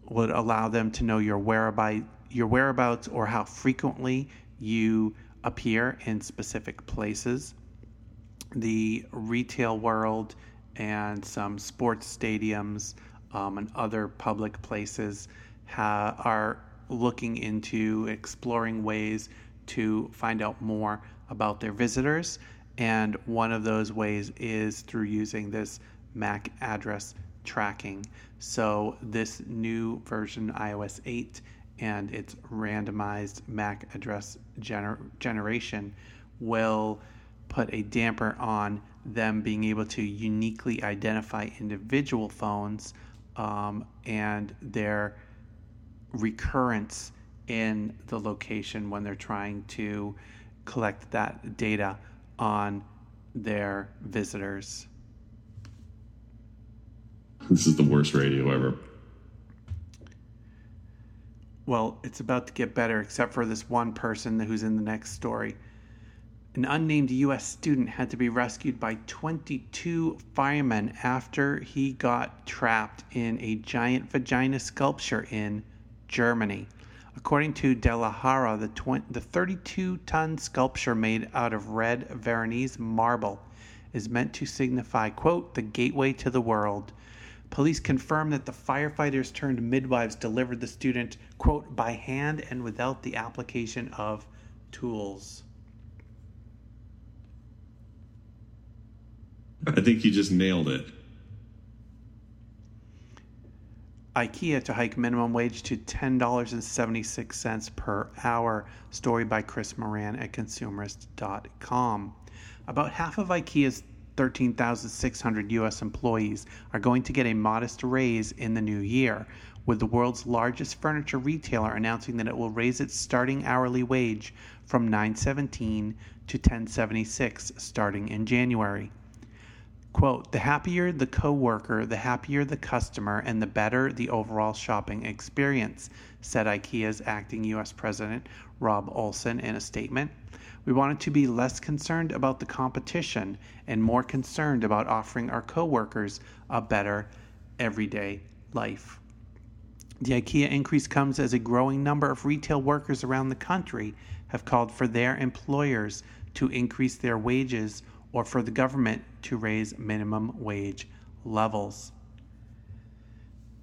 would allow them to know your whereabouts, your whereabouts or how frequently you appear in specific places. The retail world and some sports stadiums um, and other public places ha- are looking into exploring ways to find out more about their visitors and one of those ways is through using this MAC address tracking. So, this new version, iOS 8, and its randomized MAC address gener- generation will put a damper on them being able to uniquely identify individual phones um, and their recurrence in the location when they're trying to collect that data on their visitors. This is the worst radio ever. Well, it's about to get better, except for this one person who's in the next story. An unnamed U.S. student had to be rescued by 22 firemen after he got trapped in a giant vagina sculpture in Germany. According to De La the, the 32 ton sculpture made out of red Veronese marble is meant to signify, quote, the gateway to the world. Police confirm that the firefighters turned midwives delivered the student, quote, by hand and without the application of tools. I think you just nailed it. IKEA to hike minimum wage to $10.76 per hour. Story by Chris Morran at consumerist.com. About half of IKEA's 13,600 U.S. employees are going to get a modest raise in the new year, with the world's largest furniture retailer announcing that it will raise its starting hourly wage from 9.17 to 10.76 starting in January. Quote, the happier the coworker, the happier the customer, and the better the overall shopping experience, said IKEA's acting US President Rob Olson in a statement. We wanted to be less concerned about the competition and more concerned about offering our coworkers a better everyday life. The IKEA increase comes as a growing number of retail workers around the country have called for their employers to increase their wages or for the government to raise minimum wage levels.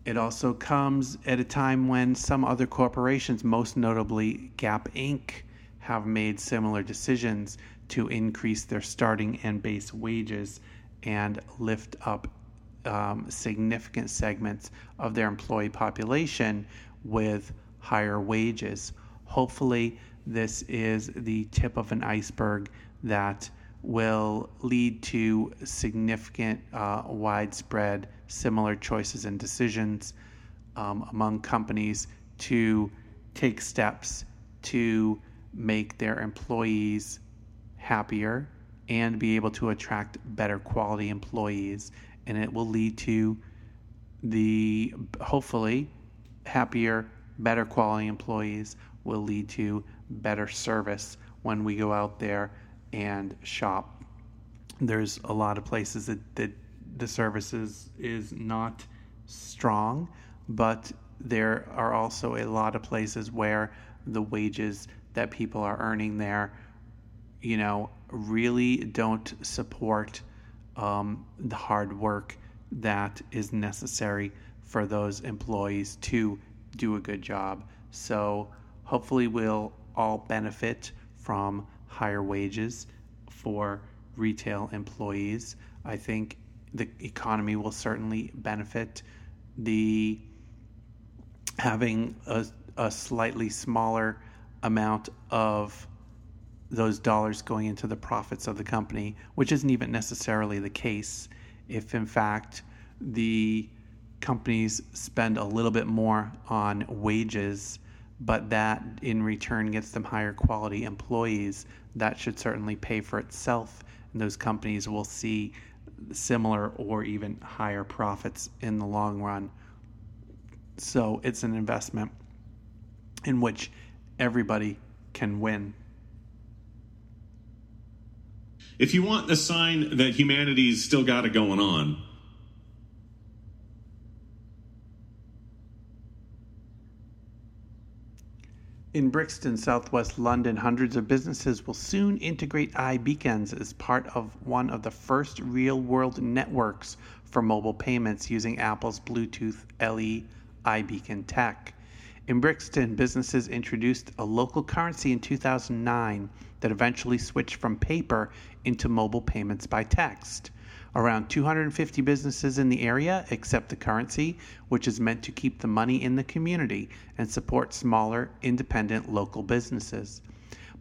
It also comes at a time when some other corporations, most notably Gap Inc., have made similar decisions to increase their starting and base wages and lift up um, significant segments of their employee population with higher wages. Hopefully, this is the tip of an iceberg that will lead to significant, uh, widespread, similar choices and decisions um, among companies to take steps to make their employees happier and be able to attract better quality employees. And it will lead to the hopefully happier, better quality employees will lead to better service when we go out there and shop. There's a lot of places that, that the services is not strong, but there are also a lot of places where the wages that people are earning there, you know, really don't support um, the hard work that is necessary for those employees to do a good job. So hopefully we'll all benefit from higher wages for retail employees. I think the economy will certainly benefit the having a, a slightly smaller amount of those dollars going into the profits of the company, which isn't even necessarily the case. If in fact the companies spend a little bit more on wages, but that in return gets them higher quality employees, that should certainly pay for itself. And those companies will see similar or even higher profits in the long run. So it's an investment in which everybody can win. If you want a sign that humanity's still got it going on, In Brixton, southwest London, hundreds of businesses will soon integrate iBeacons as part of one of the first real world networks for mobile payments using Apple's Bluetooth LE iBeacon tech. In Brixton, businesses introduced a local currency in 2009 that eventually switched from paper into mobile payments by text. Around 250 businesses in the area accept the currency, which is meant to keep the money in the community and support smaller, independent local businesses.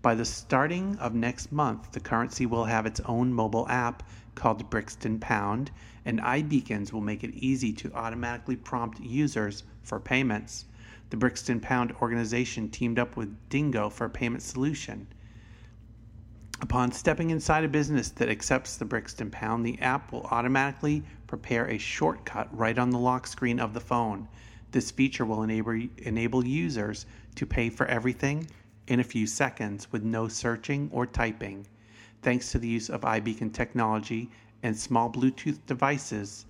By the starting of next month, the currency will have its own mobile app called Brixton Pound, and iBeacons will make it easy to automatically prompt users for payments. The Brixton Pound organization teamed up with Dingo for a payment solution. Upon stepping inside a business that accepts the Brixton Pound, the app will automatically prepare a shortcut right on the lock screen of the phone. This feature will enable, enable users to pay for everything in a few seconds with no searching or typing. Thanks to the use of iBeacon technology and small Bluetooth devices,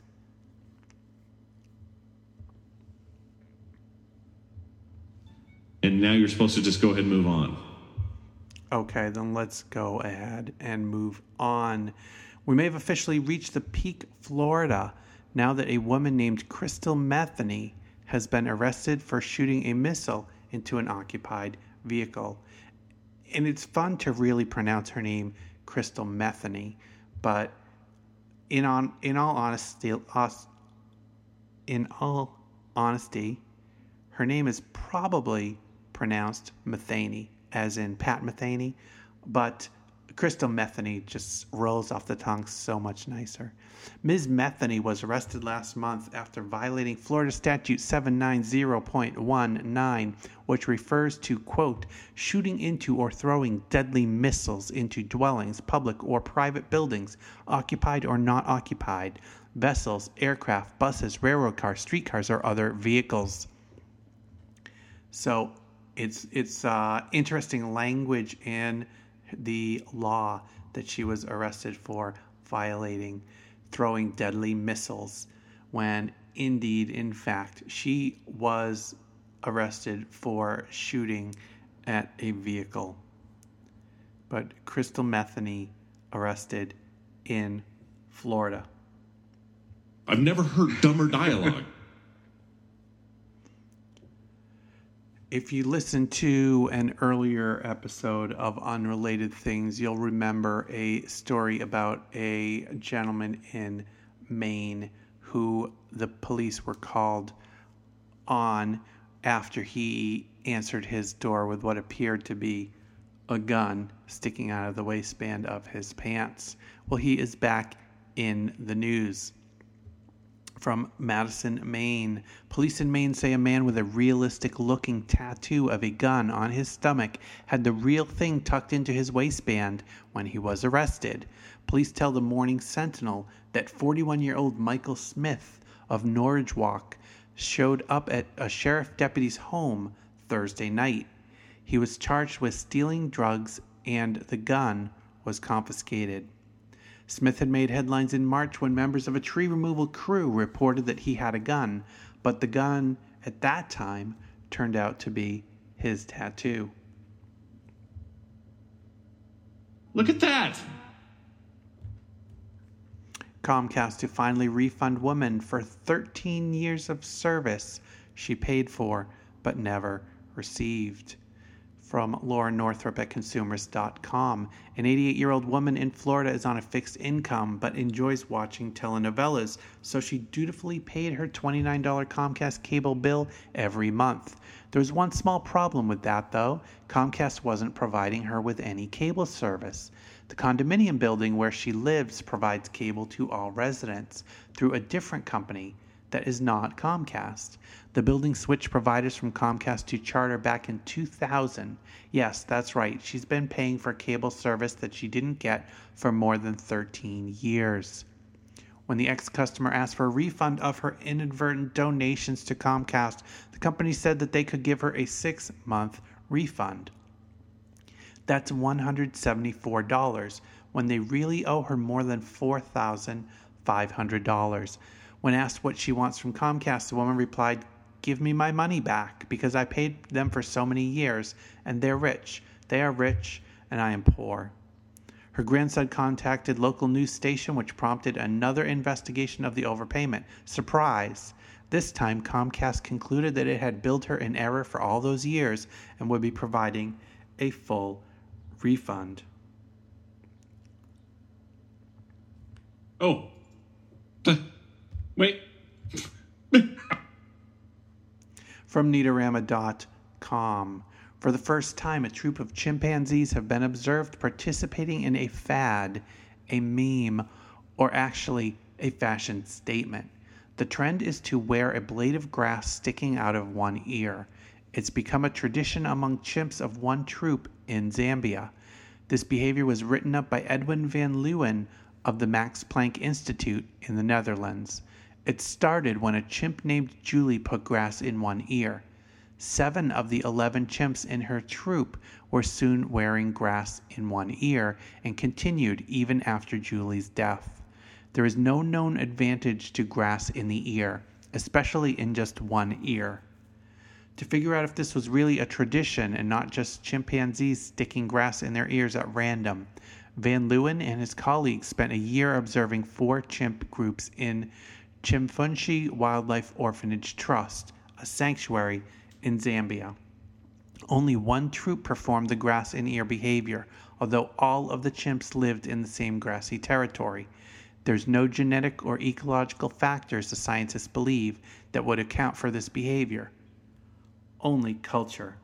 and now you're supposed to just go ahead and move on. Okay, then let's go ahead and move on. We may have officially reached the peak Florida now that a woman named Crystal Metheny has been arrested for shooting a missile into an occupied vehicle. And it's fun to really pronounce her name Crystal Metheny, but in on in all honesty, in all honesty, her name is probably pronounced Metheny as in Pat Metheny, but Crystal Metheny just rolls off the tongue so much nicer. Ms. Metheny was arrested last month after violating Florida Statute 790.19, which refers to, quote, shooting into or throwing deadly missiles into dwellings, public or private buildings, occupied or not occupied, vessels, aircraft, buses, railroad cars, streetcars, or other vehicles. So it's it's uh, interesting language in the law that she was arrested for violating throwing deadly missiles when indeed in fact she was arrested for shooting at a vehicle but crystal metheny arrested in florida I've never heard dumber dialogue. If you listen to an earlier episode of Unrelated Things, you'll remember a story about a gentleman in Maine who the police were called on after he answered his door with what appeared to be a gun sticking out of the waistband of his pants. Well, he is back in the news. From Madison, Maine. Police in Maine say a man with a realistic looking tattoo of a gun on his stomach had the real thing tucked into his waistband when he was arrested. Police tell the Morning Sentinel that 41 year old Michael Smith of Norridgewock showed up at a sheriff deputy's home Thursday night. He was charged with stealing drugs and the gun was confiscated. Smith had made headlines in March when members of a tree removal crew reported that he had a gun, but the gun at that time turned out to be his tattoo. Look at that. Comcast to finally refund woman for 13 years of service she paid for but never received. From Laura Northrup at consumerist.com. An 88 year old woman in Florida is on a fixed income but enjoys watching telenovelas, so she dutifully paid her $29 Comcast cable bill every month. There was one small problem with that, though Comcast wasn't providing her with any cable service. The condominium building where she lives provides cable to all residents through a different company that is not Comcast. The building switched providers from Comcast to Charter back in 2000. Yes, that's right. She's been paying for cable service that she didn't get for more than 13 years. When the ex customer asked for a refund of her inadvertent donations to Comcast, the company said that they could give her a six month refund. That's $174 when they really owe her more than $4,500. When asked what she wants from Comcast, the woman replied, Give me my money back because I paid them for so many years and they're rich. They are rich and I am poor. Her grandson contacted local news station which prompted another investigation of the overpayment. Surprise! This time Comcast concluded that it had billed her in error for all those years and would be providing a full refund. Oh. Wait. From Neatorama.com. For the first time, a troop of chimpanzees have been observed participating in a fad, a meme, or actually a fashion statement. The trend is to wear a blade of grass sticking out of one ear. It's become a tradition among chimps of one troop in Zambia. This behavior was written up by Edwin van Leeuwen of the Max Planck Institute in the Netherlands. It started when a chimp named Julie put grass in one ear. Seven of the 11 chimps in her troop were soon wearing grass in one ear and continued even after Julie's death. There is no known advantage to grass in the ear, especially in just one ear. To figure out if this was really a tradition and not just chimpanzees sticking grass in their ears at random, Van Leeuwen and his colleagues spent a year observing four chimp groups in Chimfunshi Wildlife Orphanage Trust, a sanctuary in Zambia. Only one troop performed the grass in ear behavior, although all of the chimps lived in the same grassy territory. There's no genetic or ecological factors, the scientists believe, that would account for this behavior. Only culture.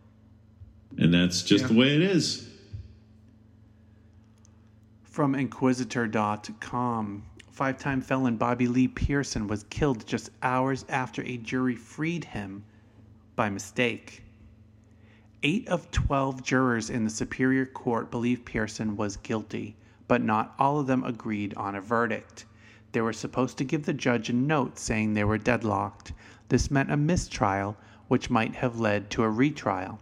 And that's just the way it is. From Inquisitr.com. Five time felon Bobby Lee Pearson was killed just hours after a jury freed him by mistake. Eight of 12 jurors in the Superior Court believed Pearson was guilty, but not all of them agreed on a verdict. They were supposed to give the judge a note saying they were deadlocked. This meant a mistrial, which might have led to a retrial.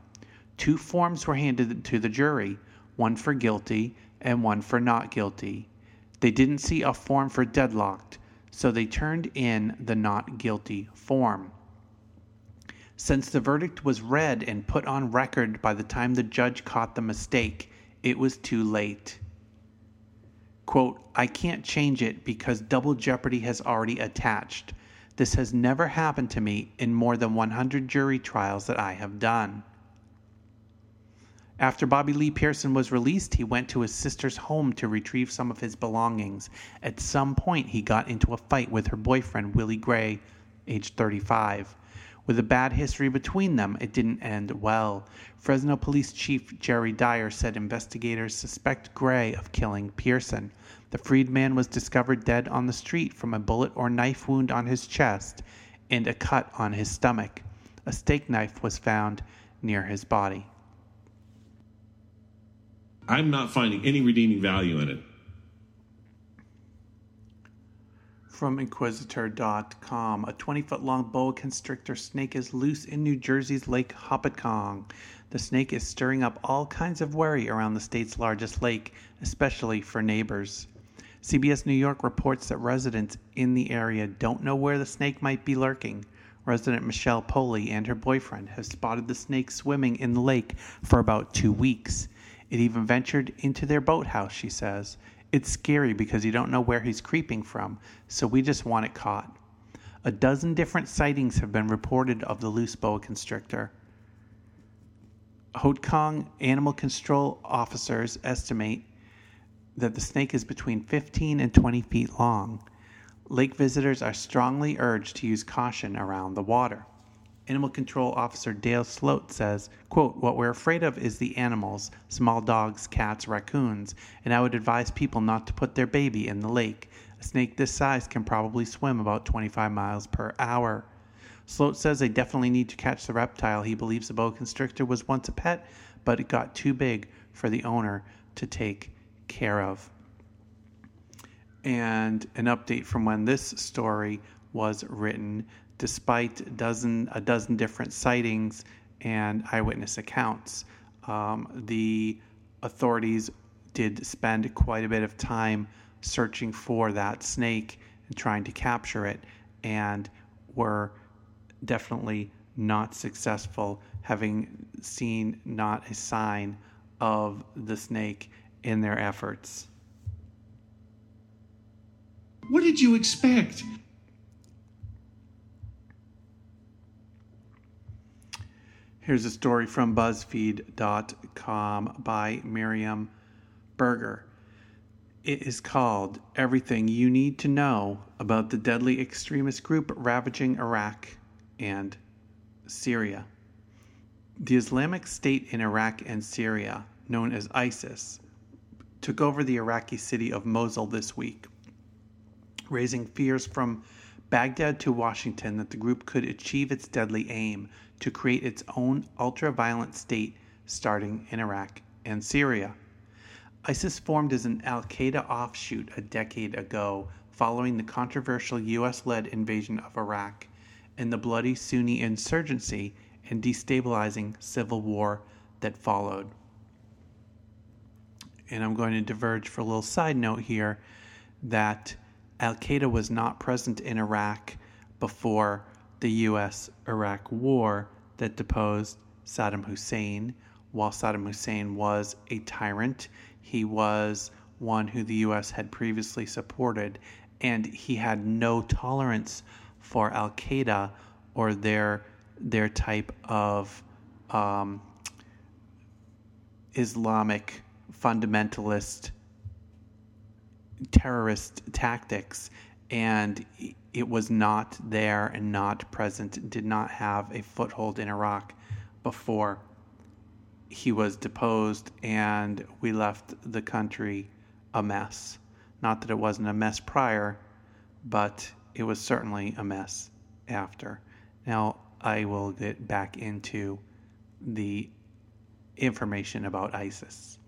Two forms were handed to the jury one for guilty and one for not guilty. They didn't see a form for deadlocked, so they turned in the not guilty form. Since the verdict was read and put on record by the time the judge caught the mistake, it was too late. Quote, I can't change it because double jeopardy has already attached. This has never happened to me in more than 100 jury trials that I have done. After Bobby Lee Pearson was released, he went to his sister's home to retrieve some of his belongings. At some point, he got into a fight with her boyfriend, Willie Gray, age 35. With a bad history between them, it didn't end well. Fresno Police Chief Jerry Dyer said investigators suspect Gray of killing Pearson. The freed man was discovered dead on the street from a bullet or knife wound on his chest and a cut on his stomach. A steak knife was found near his body. I'm not finding any redeeming value in it. From Inquisitr.com, a 20 foot long boa constrictor snake is loose in New Jersey's Lake Hopatcong. The snake is stirring up all kinds of worry around the state's largest lake, especially for neighbors. CBS New York reports that residents in the area don't know where the snake might be lurking. Resident Michelle Poley and her boyfriend have spotted the snake swimming in the lake for about two weeks. It even ventured into their boathouse, she says. It's scary because you don't know where he's creeping from, so we just want it caught. A dozen different sightings have been reported of the loose boa constrictor. Hopatcong animal control officers estimate that the snake is between 15 and 20 feet long. Lake visitors are strongly urged to use caution around the water. Animal Control Officer Dale Sloat says, quote, What we're afraid of is the animals, small dogs, cats, raccoons, and I would advise people not to put their baby in the lake. A snake this size can probably swim about 25 miles per hour. Sloat says they definitely need to catch the reptile. He believes the boa constrictor was once a pet, but it got too big for the owner to take care of. And an update from when this story was written despite a dozen a dozen different sightings and eyewitness accounts. Um, the authorities did spend quite a bit of time searching for that snake and trying to capture it, and were definitely not successful, having seen not a sign of the snake in their efforts. What did you expect? Here's a story from BuzzFeed.com by Miriam Berger. It is called Everything You Need to Know About the Deadly Extremist Group Ravaging Iraq and Syria. The Islamic State in Iraq and Syria, known as ISIS, took over the Iraqi city of Mosul this week, raising fears from Baghdad to Washington that the group could achieve its deadly aim to create its own ultra violent state starting in Iraq and Syria. ISIS formed as an Al Qaeda offshoot a decade ago following the controversial US led invasion of Iraq and the bloody Sunni insurgency and destabilizing civil war that followed. And I'm going to diverge for a little side note here that Al Qaeda was not present in Iraq before the US Iraq war that deposed Saddam Hussein. While Saddam Hussein was a tyrant, he was one who the US had previously supported, and he had no tolerance for Al Qaeda or their their type of um, Islamic fundamentalist terrorist tactics, and it was not there and not present, did not have a foothold in Iraq before he was deposed, and we left the country a mess. Not that it wasn't a mess prior, but it was certainly a mess after. Now, I will get back into the information about ISIS.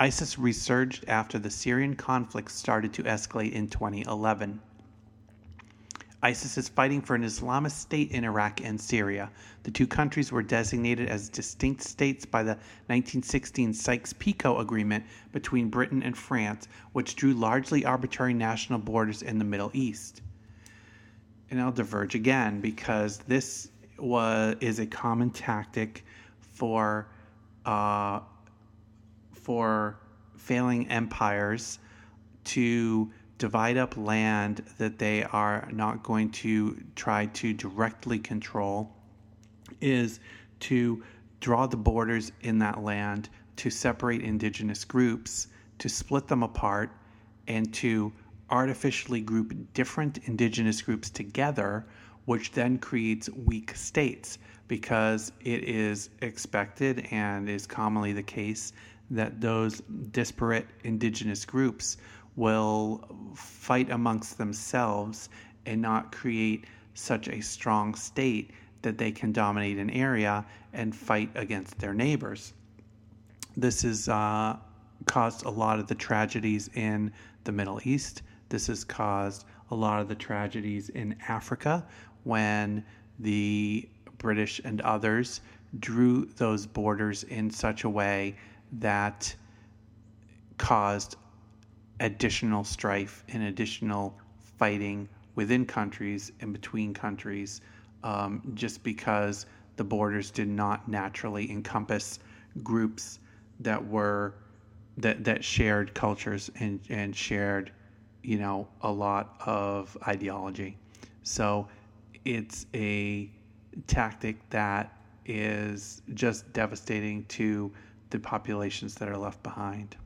ISIS resurged after the Syrian conflict started to escalate in 2011. ISIS is fighting for an Islamist state in Iraq and Syria. The two countries were designated as distinct states by the 1916 Sykes Picot Agreement between Britain and France, which drew largely arbitrary national borders in the Middle East. And I'll diverge again because this was, is a common tactic for uh, for failing empires to divide up land that they are not going to try to directly control is to draw the borders in that land to separate indigenous groups, to split them apart, and to artificially group different indigenous groups together, which then creates weak states because it is expected and is commonly the case that those disparate indigenous groups will fight amongst themselves and not create such a strong state that they can dominate an area and fight against their neighbors. This has uh, caused a lot of the tragedies in the Middle East. This has caused a lot of the tragedies in Africa when the British and others drew those borders in such a way that caused additional strife and additional fighting within countries and between countries um, just because the borders did not naturally encompass groups that were that that shared cultures and and shared you know a lot of ideology. So it's a tactic that is just devastating to the populations that are left behind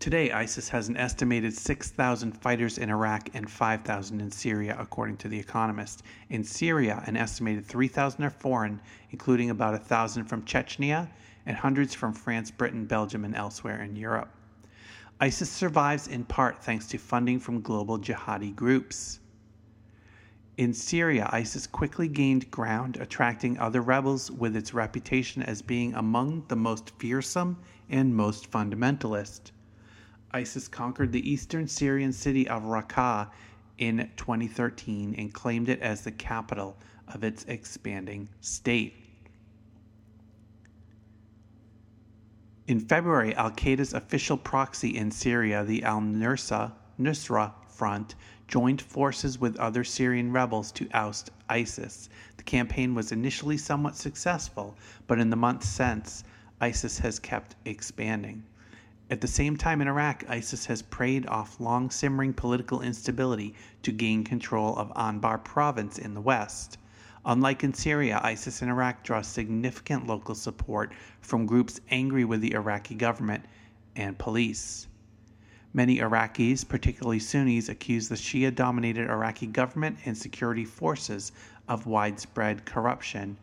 Today, ISIS has an estimated 6,000 fighters in Iraq and 5,000 in Syria, according to The Economist. In Syria, an estimated 3,000 are foreign, including about 1,000 from Chechnya and hundreds from France, Britain, Belgium, and elsewhere in Europe. ISIS survives in part thanks to funding from global jihadi groups. In Syria, ISIS quickly gained ground, attracting other rebels with its reputation as being among the most fearsome and most fundamentalist. ISIS conquered the eastern Syrian city of Raqqa in 2013 and claimed it as the capital of its expanding state. In February, Al Qaeda's official proxy in Syria, the Al Nusra Front, joined forces with other Syrian rebels to oust ISIS. The campaign was initially somewhat successful, but in the months since, ISIS has kept expanding. At the same time in Iraq, ISIS has preyed off long simmering political instability to gain control of Anbar province in the west. Unlike in Syria, ISIS in Iraq draws significant local support from groups angry with the Iraqi government and police. Many Iraqis, particularly Sunnis, accuse the Shia dominated Iraqi government and security forces of widespread corruption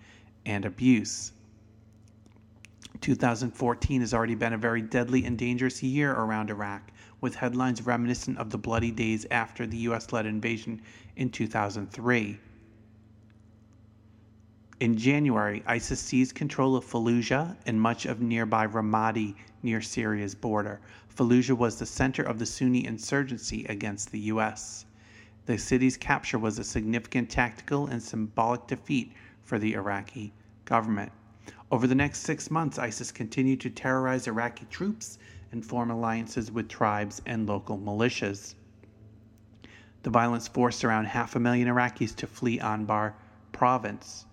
and abuse. 2014 has already been a very deadly and dangerous year around Iraq, with headlines reminiscent of the bloody days after the US led invasion in 2003. In January, ISIS seized control of Fallujah and much of nearby Ramadi near Syria's border. Fallujah was the center of the Sunni insurgency against the US. The city's capture was a significant tactical and symbolic defeat for the Iraqi government. Over the next six months, ISIS continued to terrorize Iraqi troops and form alliances with tribes and local militias. The violence forced around half a million Iraqis to flee Anbar province.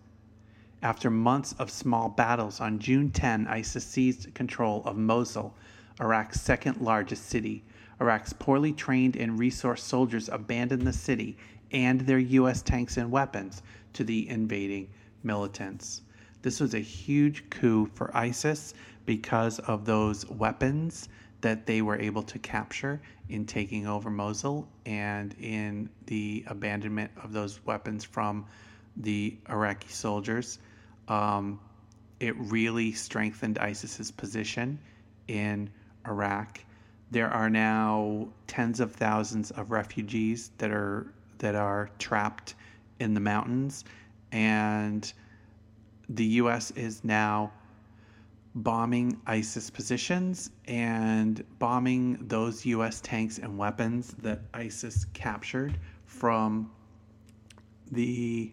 After months of small battles, on June 10, ISIS seized control of Mosul, Iraq's second largest city. Iraq's poorly trained and resourced soldiers abandoned the city and their U.S. tanks and weapons to the invading militants. This was a huge coup for ISIS because of those weapons that they were able to capture in taking over Mosul and in the abandonment of those weapons from the Iraqi soldiers. Um, it really strengthened ISIS's position in Iraq. There are now tens of thousands of refugees that are that are trapped in the mountains, and the U.S. is now bombing ISIS positions and bombing those U.S. tanks and weapons that ISIS captured from the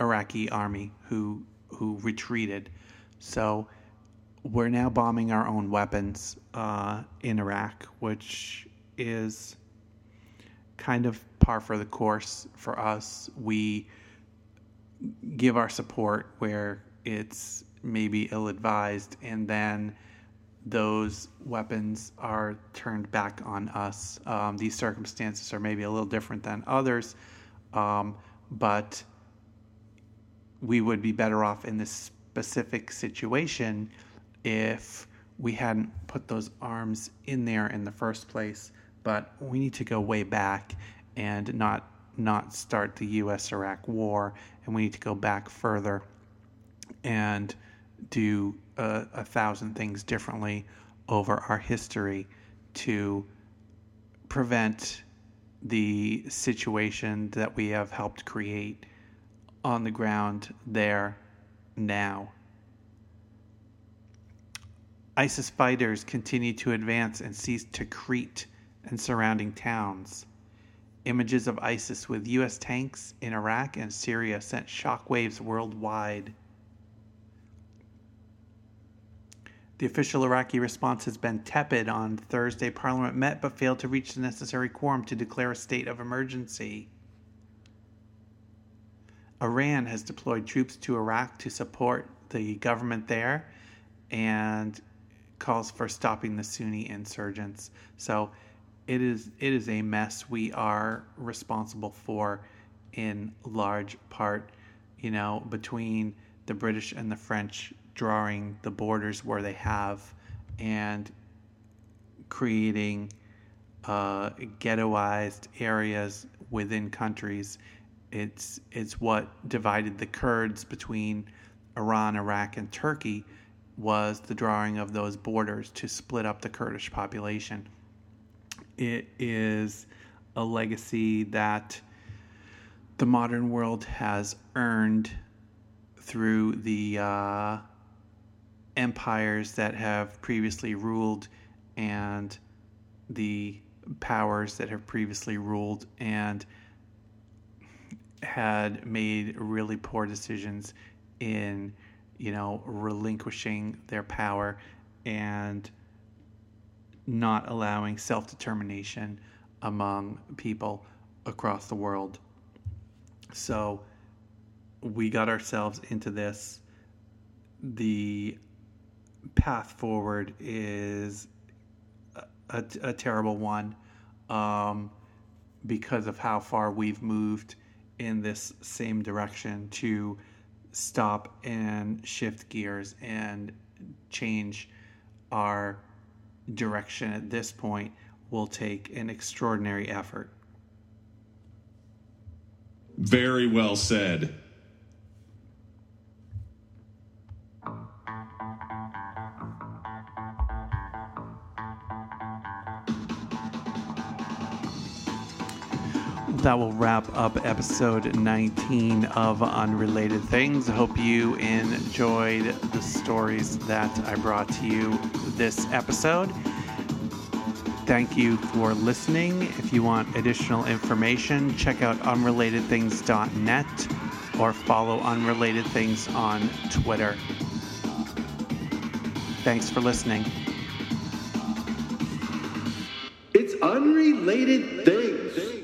Iraqi army who who retreated. So we're now bombing our own weapons uh, in Iraq, which is kind of par for the course for us. We give our support where it's maybe ill advised, and then those weapons are turned back on us. Um, these circumstances are maybe a little different than others, um, but we would be better off in this specific situation if we hadn't put those arms in there in the first place. But we need to go way back and not not start the U.S. Iraq War, and we need to go back further and do a, a thousand things differently over our history to prevent the situation that we have helped create on the ground there now. ISIS fighters continue to advance and seize Tikrit and surrounding towns. Images of ISIS with U.S. tanks in Iraq and Syria sent shockwaves worldwide. The official Iraqi response has been tepid. On Thursday, Parliament met but failed to reach the necessary quorum to declare a state of emergency. Iran has deployed troops to Iraq to support the government there and calls for stopping the Sunni insurgents. So it is it is a mess we are responsible for in large part, you know, between the British and the French drawing the borders where they have and creating uh, ghettoized areas within countries. It's it's what divided the Kurds between Iran, Iraq, and Turkey was the drawing of those borders to split up the Kurdish population. It is a legacy that the modern world has earned through the uh, empires that have previously ruled and the powers that have previously ruled and had made really poor decisions in you know, relinquishing their power and not allowing self determination among people across the world. So we got ourselves into this. The path forward is a, a, a terrible one um, because of how far we've moved in this same direction to stop and shift gears and change our direction at this point will take an extraordinary effort. Very well said. That will wrap up episode 19 of Unrelated Things. I hope you enjoyed the stories that I brought to you this episode. Thank you for listening. If you want additional information, check out unrelatedthings.net or follow Unrelated Things on Twitter. Thanks for listening. It's unrelated things.